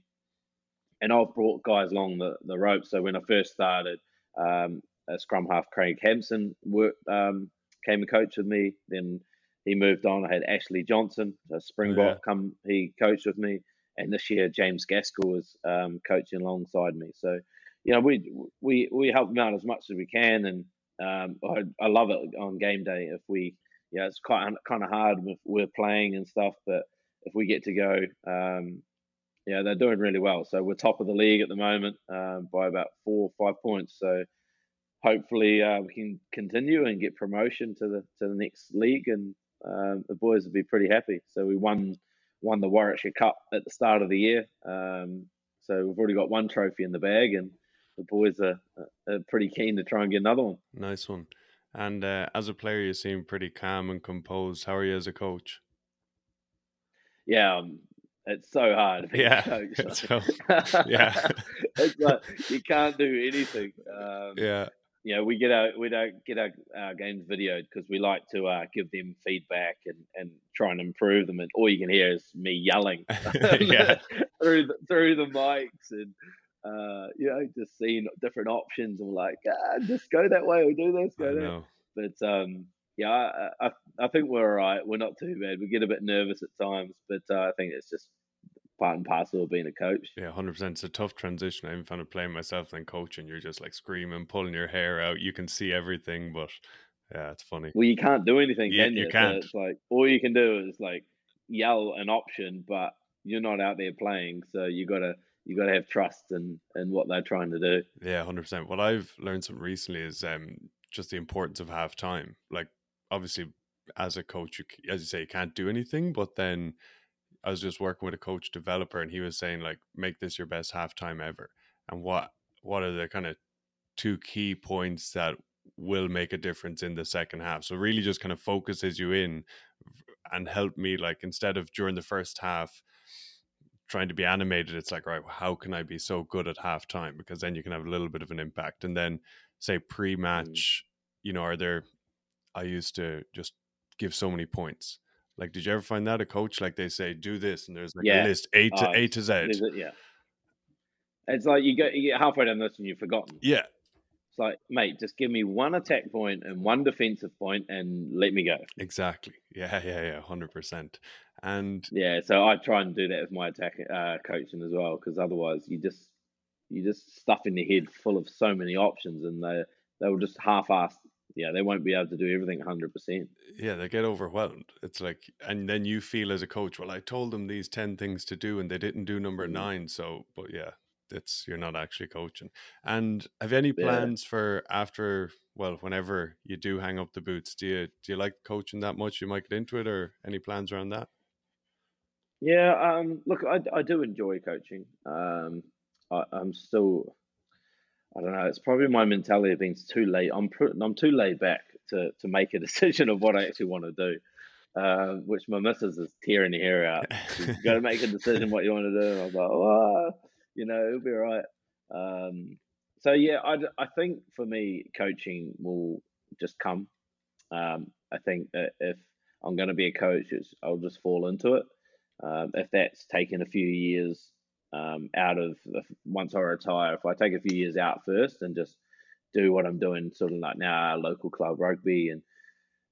A: And I've brought guys along the, the ropes. So when I first started, um, a scrum half Craig Hampson worked, um, came and coached with me. Then he moved on. I had Ashley Johnson, a Springbok, yeah. come he coached with me, and this year James Gaskell was um, coaching alongside me. So, you know, we we we help them out as much as we can, and um, I, I love it on game day if we, yeah, it's quite kind of hard if we're playing and stuff, but if we get to go, um, yeah, they're doing really well. So we're top of the league at the moment um, by about four or five points. So hopefully uh, we can continue and get promotion to the to the next league and um, the boys would be pretty happy. So we won won the Warwickshire Cup at the start of the year. Um, so we've already got one trophy in the bag, and the boys are, are pretty keen to try and get another one.
B: Nice one. And uh, as a player, you seem pretty calm and composed. How are you as a coach?
A: Yeah, um, it's so hard.
B: yeah, coach. Yeah,
A: it's like you can't do anything. Um,
B: yeah,
A: you know, we get our we don't get our, our games videoed because we like to uh, give them feedback and, and try and improve them. And all you can hear is me yelling through the, through the mics and uh, you know just seeing different options and like ah, just go that way or do this, go that. But um, yeah, I, I, I think we're all right. We're not too bad. We get a bit nervous at times, but uh, I think it's just part and parcel of being a coach.
B: Yeah, hundred percent. It's a tough transition. I even found it playing myself and coaching. You're just like screaming, pulling your hair out. You can see everything, but yeah, it's funny.
A: Well, you can't do anything,
B: yeah,
A: can
B: you? You can't.
A: So it's like all you can do is like yell an option, but you're not out there playing, so you gotta you gotta have trust in in what they're trying to do.
B: Yeah, hundred percent. What I've learned something recently is um just the importance of half time. Like obviously, as a coach, you, as you say, you can't do anything, but then I was just working with a coach developer and he was saying like make this your best halftime ever. And what what are the kind of two key points that will make a difference in the second half? So really just kind of focuses you in and help me like instead of during the first half trying to be animated, it's like, right, how can I be so good at halftime? Because then you can have a little bit of an impact. And then say mm. pre-match, mm. you know, are there I used to just give so many points like, did you ever find that a coach like they say do this and there's like yeah. a list A to uh, A to Z?
A: yeah, it's like you get you get halfway down this and you've forgotten.
B: Yeah,
A: it's like, mate, just give me one attack point and one defensive point and let me go.
B: Exactly. Yeah, yeah, yeah, hundred percent. And
A: yeah, so I try and do that with my attack uh, coaching as well because otherwise you just you just stuff in the head full of so many options and they they will just half-ass yeah, they won't be able to do everything 100%.
B: Yeah, they get overwhelmed. It's like, and then you feel as a coach, well, I told them these 10 things to do and they didn't do number mm-hmm. nine. So, but yeah, it's, you're not actually coaching. And have any plans yeah. for after, well, whenever you do hang up the boots, do you, do you like coaching that much? You might get into it or any plans around that?
A: Yeah, um, look, I, I do enjoy coaching. Um, I, I'm still, I don't know. It's probably my mentality of being too late. I'm I'm too laid back to to make a decision of what I actually want to do. Uh, which my missus is tearing the hair out. You've got to make a decision what you want to do. And I was like, oh, you know, it'll be all right. Um, so yeah, I, I think for me, coaching will just come. Um, I think if I'm going to be a coach, I'll just fall into it. Um, if that's taken a few years um, out of once I retire, if I take a few years out first and just do what I'm doing, sort of like now, local club rugby, and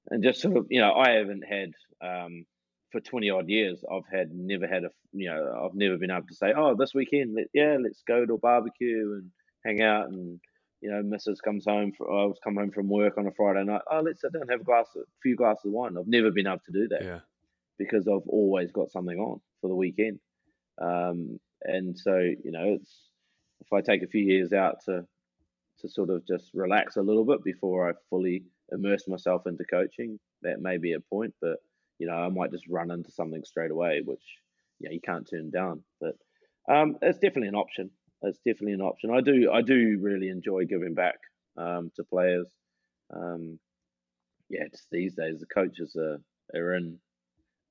A: and just sort of, you know, I haven't had um, for 20 odd years, I've had never had a, you know, I've never been able to say, oh, this weekend, let, yeah, let's go to a barbecue and hang out and you know, Mrs. comes home. For, I was come home from work on a Friday night. Oh, let's sit down, have a glass, a few glasses of wine. I've never been able to do that.
B: Yeah.
A: Because I've always got something on for the weekend, um, and so you know, it's if I take a few years out to to sort of just relax a little bit before I fully immerse myself into coaching, that may be a point. But you know, I might just run into something straight away, which yeah, you can't turn down. But um, it's definitely an option It's definitely an option. I do I do really enjoy giving back um, to players. Um, yeah, just these days the coaches are are in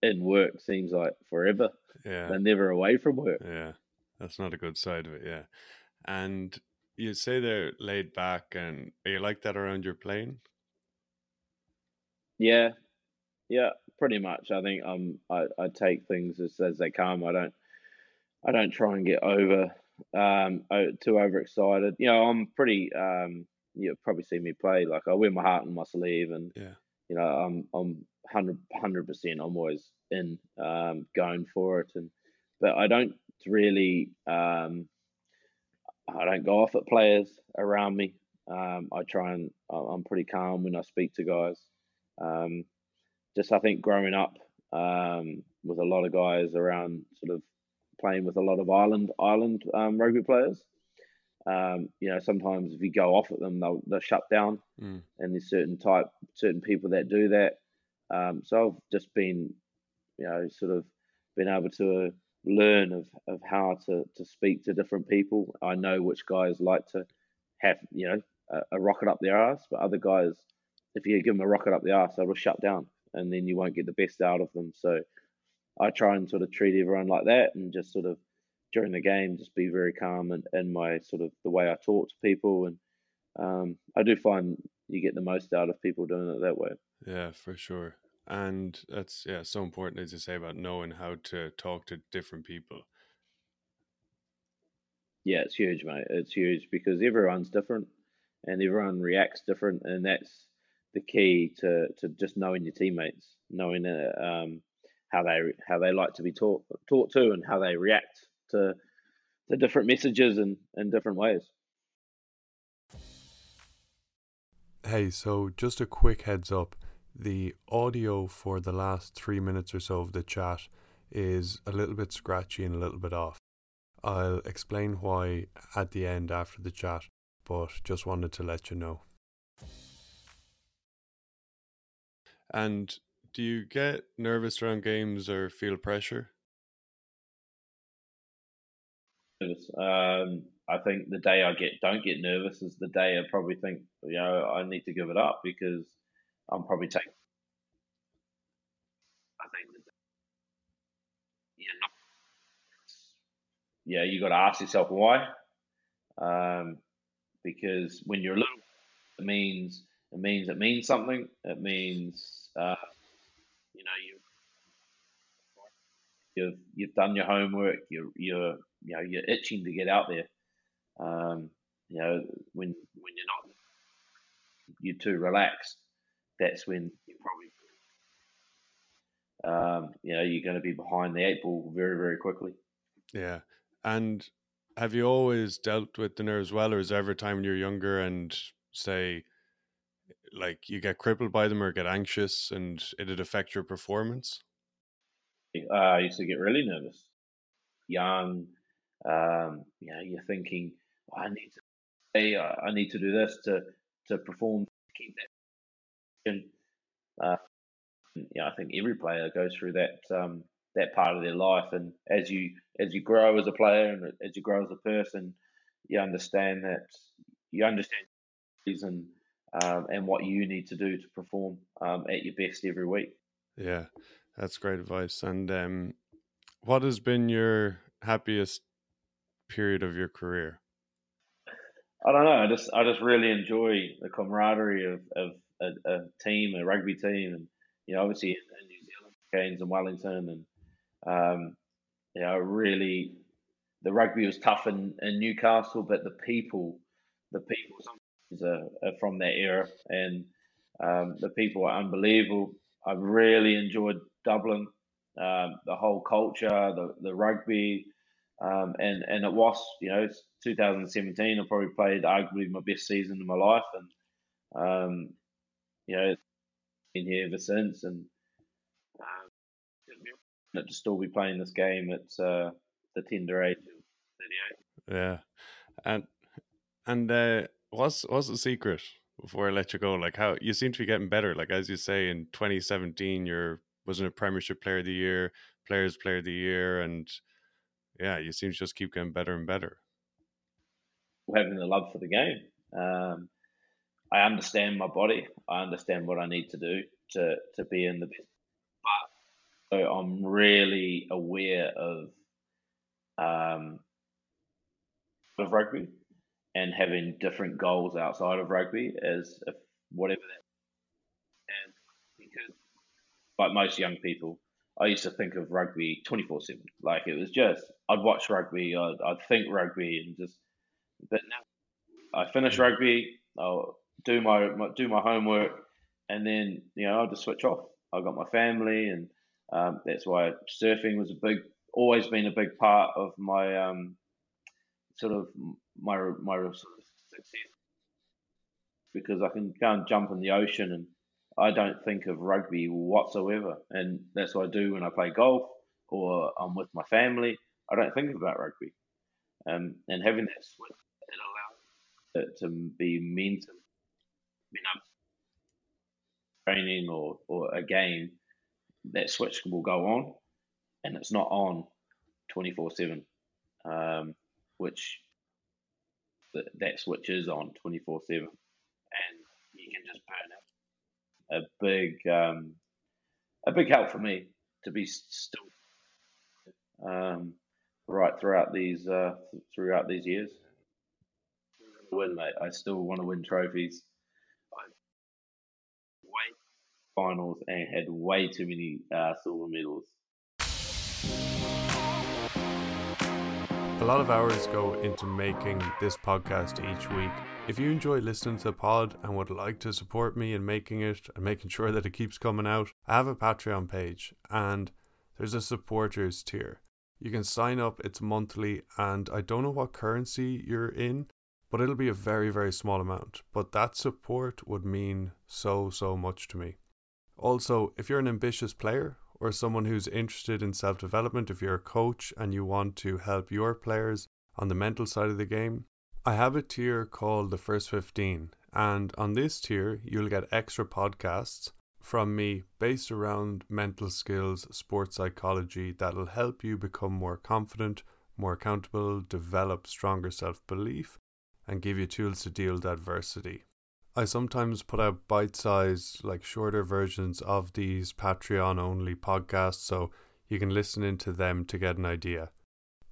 A: in work seems like forever.
B: Yeah,
A: they're never away from work.
B: Yeah, that's not a good side of it. Yeah, and you say they're laid back, and are you like that around your plane?
A: Yeah, yeah, pretty much. I think um I, I take things as, as they come. I don't I don't try and get over um, too overexcited. You know, I'm pretty. Um, you probably see me play like I wear my heart on my sleeve, and
B: yeah.
A: you know, I'm I'm hundred percent. I'm always in um, going for it, and but I don't really. Um, I don't go off at players around me. Um, I try and I'm pretty calm when I speak to guys. Um, just I think growing up um, with a lot of guys around sort of playing with a lot of island island um, rugby players. Um, you know, sometimes if you go off at them, they'll they'll shut down,
B: mm.
A: and there's certain type certain people that do that. Um, so I've just been, you know, sort of been able to learn of, of how to, to speak to different people. I know which guys like to have, you know, a, a rocket up their ass, but other guys, if you give them a rocket up the ass, they'll shut down, and then you won't get the best out of them. So I try and sort of treat everyone like that and just sort of during the game just be very calm and in my sort of the way I talk to people and um, I do find you get the most out of people doing it that way.
B: Yeah, for sure. And that's yeah, so important as you say about knowing how to talk to different people.
A: Yeah, it's huge, mate. It's huge because everyone's different and everyone reacts different and that's the key to, to just knowing your teammates, knowing uh, um, how they how they like to be taught taught to and how they react to to different messages and in different ways.
B: Hey, so just a quick heads up. The audio for the last three minutes or so of the chat is a little bit scratchy and a little bit off. I'll explain why at the end after the chat, but just wanted to let you know. And do you get nervous around games or feel pressure?
A: Um, I think the day I get don't get nervous is the day I probably think you know I need to give it up because I'm probably taking. I think that, yeah, not, yeah, you got to ask yourself why, um, because when you're little, it means it means it means something. It means uh, you know you you've you've done your homework. You're you're you know you're itching to get out there. Um, you know when when you're not you're too relaxed. That's when you probably um, you know you're going to be behind the eight ball very very quickly.
B: Yeah, and have you always dealt with the nerves well, or is there ever a time when you're younger and say like you get crippled by them or get anxious and it'd affect your performance?
A: Uh, I used to get really nervous. Young, um, you know, you're thinking, oh, I need to, hey, I need to do this to to perform, keep that. And uh, yeah, I think every player goes through that um, that part of their life, and as you as you grow as a player and as you grow as a person, you understand that you understand and um, and what you need to do to perform um, at your best every week.
B: Yeah, that's great advice. And um, what has been your happiest period of your career?
A: I don't know. I just I just really enjoy the camaraderie of, of a, a team, a rugby team, and you know, obviously in New Zealand, Cairns and Wellington, and um, you know, really the rugby was tough in, in Newcastle, but the people, the people are, are from that era, and um, the people are unbelievable. I've really enjoyed Dublin, um, the whole culture, the the rugby, um, and and it was you know it's 2017. I probably played arguably my best season in my life, and um, you know been here ever since, and um, to still be playing this game at uh, the tender age of
B: 38. Yeah, and and uh, what's what's the secret before I let you go? Like how you seem to be getting better. Like as you say, in 2017, you're wasn't a Premiership Player of the Year, Players Player of the Year, and yeah, you seem to just keep getting better and better.
A: Having the love for the game. Um, I understand my body. I understand what I need to do to to be in the best. But so I'm really aware of um, of rugby and having different goals outside of rugby as if whatever that. And because, like most young people, I used to think of rugby 24 7. Like it was just, I'd watch rugby, I'd, I'd think rugby, and just, but now I finish rugby, I'll do my, my, do my homework, and then, you know, I'll just switch off. I've got my family, and um, that's why surfing was a big, always been a big part of my um, sort of my my sort of success because I can go and jump in the ocean and I don't think of rugby whatsoever, and that's what I do when I play golf or I'm with my family. I don't think about rugby, um, and having that switch it allows it to be mental, know, training or or a game. That switch will go on, and it's not on twenty four seven, um, which that, that switch is on 24 7 and you can just burn it. A big, um, a big help for me to be still um, right throughout these uh, throughout these years. Win, mate. I still want to win trophies. I way finals and had way too many uh, silver medals.
B: A lot of hours go into making this podcast each week. If you enjoy listening to the pod and would like to support me in making it and making sure that it keeps coming out, I have a Patreon page and there's a supporters tier. You can sign up, it's monthly, and I don't know what currency you're in, but it'll be a very, very small amount. But that support would mean so, so much to me. Also, if you're an ambitious player or someone who's interested in self development, if you're a coach and you want to help your players on the mental side of the game, I have a tier called the First 15. And on this tier, you'll get extra podcasts from me based around mental skills, sports psychology that'll help you become more confident, more accountable, develop stronger self belief, and give you tools to deal with adversity. I sometimes put out bite sized, like shorter versions of these Patreon only podcasts so you can listen into them to get an idea.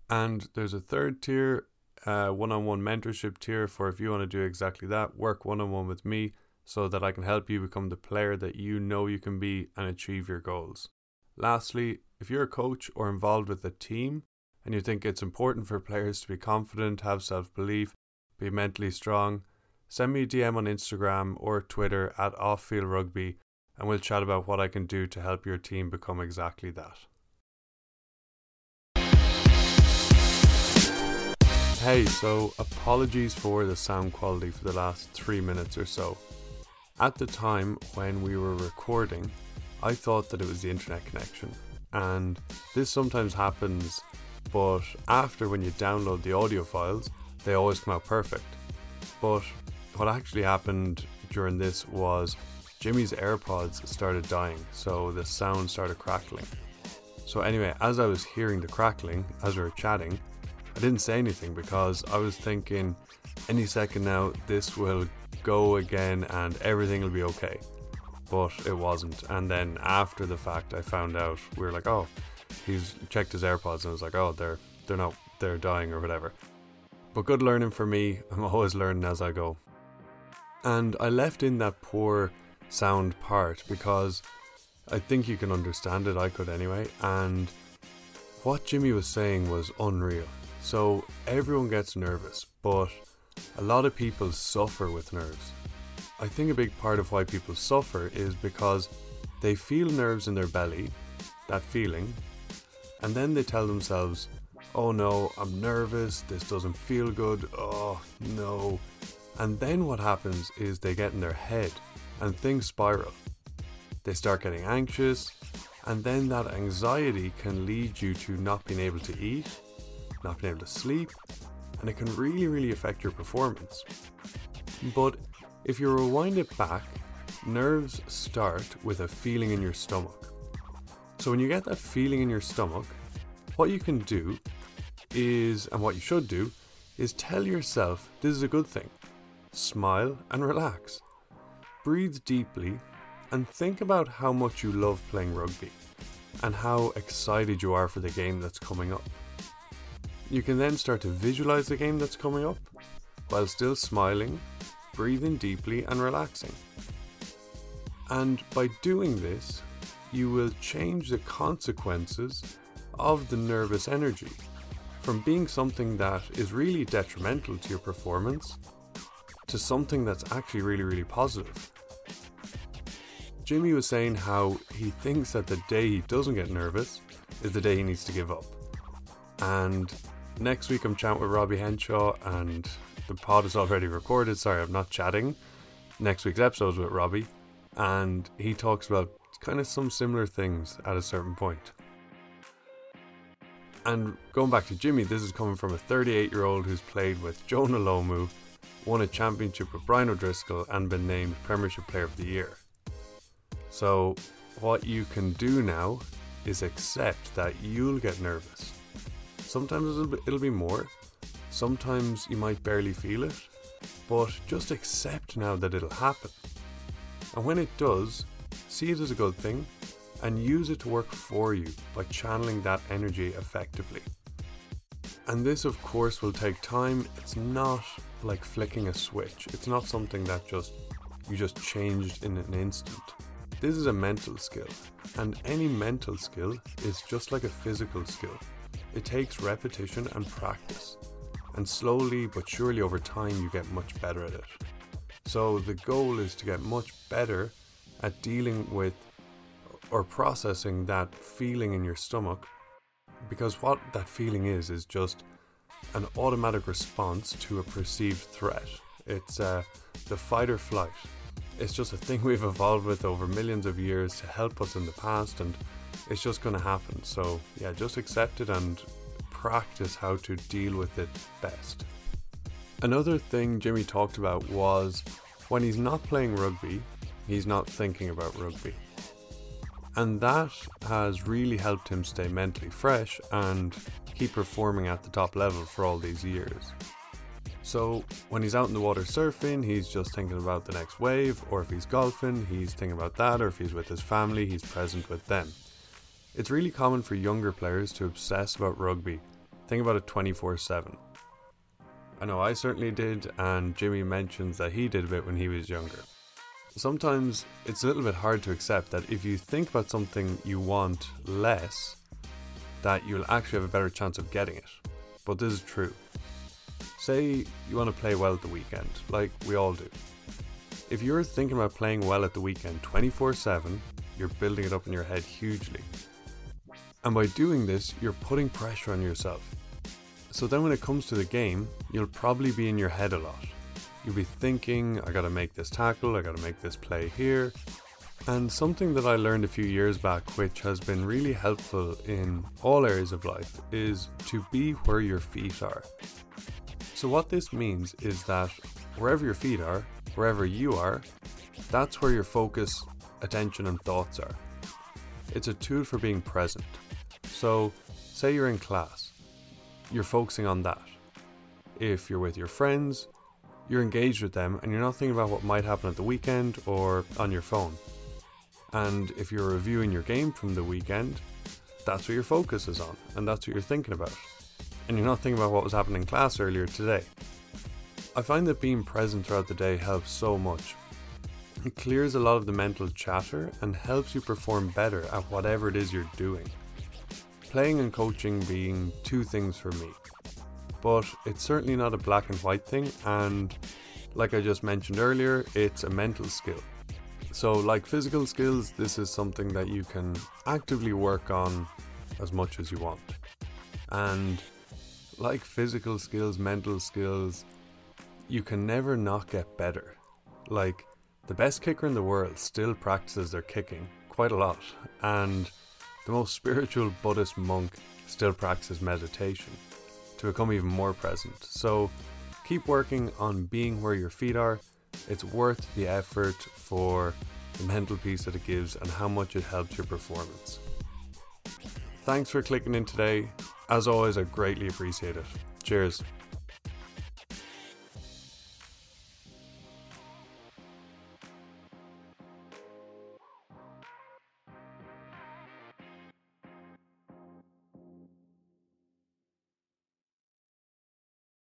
B: And there's a third tier, one on one mentorship tier for if you want to do exactly that, work one on one with me so that I can help you become the player that you know you can be and achieve your goals. Lastly, if you're a coach or involved with a team and you think it's important for players to be confident, have self belief, be mentally strong, Send me a DM on Instagram or Twitter at Offfield Rugby and we'll chat about what I can do to help your team become exactly that. Hey, so apologies for the sound quality for the last three minutes or so. At the time when we were recording, I thought that it was the internet connection, and this sometimes happens, but after when you download the audio files, they always come out perfect. But what actually happened during this was Jimmy's AirPods started dying, so the sound started crackling. So, anyway, as I was hearing the crackling, as we were chatting, I didn't say anything because I was thinking any second now this will go again and everything will be okay. But it wasn't. And then after the fact, I found out we were like, oh, he's checked his AirPods and I was like, oh, they're they're not they're dying or whatever. But good learning for me. I'm always learning as I go. And I left in that poor sound part because I think you can understand it. I could anyway. And what Jimmy was saying was unreal. So everyone gets nervous, but a lot of people suffer with nerves. I think a big part of why people suffer is because they feel nerves in their belly, that feeling, and then they tell themselves, oh no, I'm nervous, this doesn't feel good, oh no. And then what happens is they get in their head and things spiral. They start getting anxious, and then that anxiety can lead you to not being able to eat, not being able to sleep, and it can really, really affect your performance. But if you rewind it back, nerves start with a feeling in your stomach. So when you get that feeling in your stomach, what you can do is, and what you should do, is tell yourself this is a good thing. Smile and relax. Breathe deeply and think about how much you love playing rugby and how excited you are for the game that's coming up. You can then start to visualize the game that's coming up while still smiling, breathing deeply, and relaxing. And by doing this, you will change the consequences of the nervous energy from being something that is really detrimental to your performance to something that's actually really, really positive. Jimmy was saying how he thinks that the day he doesn't get nervous is the day he needs to give up. And Next week, I'm chatting with Robbie Henshaw, and the pod is already recorded. Sorry, I'm not chatting. Next week's episode is with Robbie, and he talks about kind of some similar things at a certain point. And going back to Jimmy, this is coming from a 38 year old who's played with Jonah Lomu, won a championship with Brian O'Driscoll, and been named Premiership Player of the Year. So, what you can do now is accept that you'll get nervous Sometimes it'll be, more, sometimes you might barely feel it, but just accept now that it'll happen. And when it does, see it as a good thing and use it to work for you by channeling that energy effectively. And this, of course, will take time. It's not like flicking a switch, it's not something that just you just changed in an instant. This is a mental skill, and any mental skill is just like a physical skill. It takes repetition and practice, and slowly but surely over time you get much better at it. So the goal is to get much better at dealing with or processing that feeling in your stomach because what that feeling is is just an automatic response to a perceived threat. It's uh, the fight or flight. It's just a thing we've evolved with over millions of years to help us in the past and it's just going to happen. So, yeah, just accept it and practice how to deal with it best. Another thing Jimmy talked about was when he's not playing rugby, he's not thinking about rugby. And that has really helped him stay mentally fresh and keep performing at the top level for all these years. So, when he's out in the water surfing, he's just thinking about the next wave, or if he's golfing, he's thinking about that, or if he's with his family, he's present with them. It's really common for younger players to obsess about rugby, think about it 24 7. I know I certainly did, and Jimmy mentions that he did a bit when he was younger. Sometimes it's a little bit hard to accept that if you think about something you want less, that you'll actually have a better chance of getting it. But this is true. Say you want to play well at the weekend, like we all do. If you're thinking about playing well at the weekend 24 7, you're building it up in your head hugely. And by doing this, you're putting pressure on yourself. So then when it comes to the game, you'll probably be in your head a lot. You'll be thinking, I gotta make this tackle, I gotta make this play here. And something that I learned a few years back, which has been really helpful in all areas of life, is to be where your feet are. So, what this means is that wherever your feet are, wherever you are, that's where your focus, attention, and thoughts are. It's a tool for being present. So, say you're in class you're focusing on that. If you're with your friends, you're engaged with them and you're not thinking about what might happen at the weekend or on your phone. And if you're reviewing your game from the weekend, that's what your focus is on and that's what you're thinking about. And you're not thinking about what was happening in class earlier today. I find that being present throughout the day helps so much. It clears a lot of the mental chatter and helps you perform better at whatever it is you're doing. Playing and coaching being two things for me but it's certainly not a black and white thing. And like I just mentioned earlier, it's a mental skill. So, like physical skills, this is something that you can actively work on as much as you want. And like physical skills, mental skills, you can never not get better. Like, the best kicker in the world still practices their kicking quite a lot, and the most spiritual Buddhist monk still practices meditation to become even more present. So keep working on being where your feet are. It's worth the effort for the mental peace that it gives and how much it helps your performance. Thanks for clicking in today. As always, I greatly appreciate it. Cheers.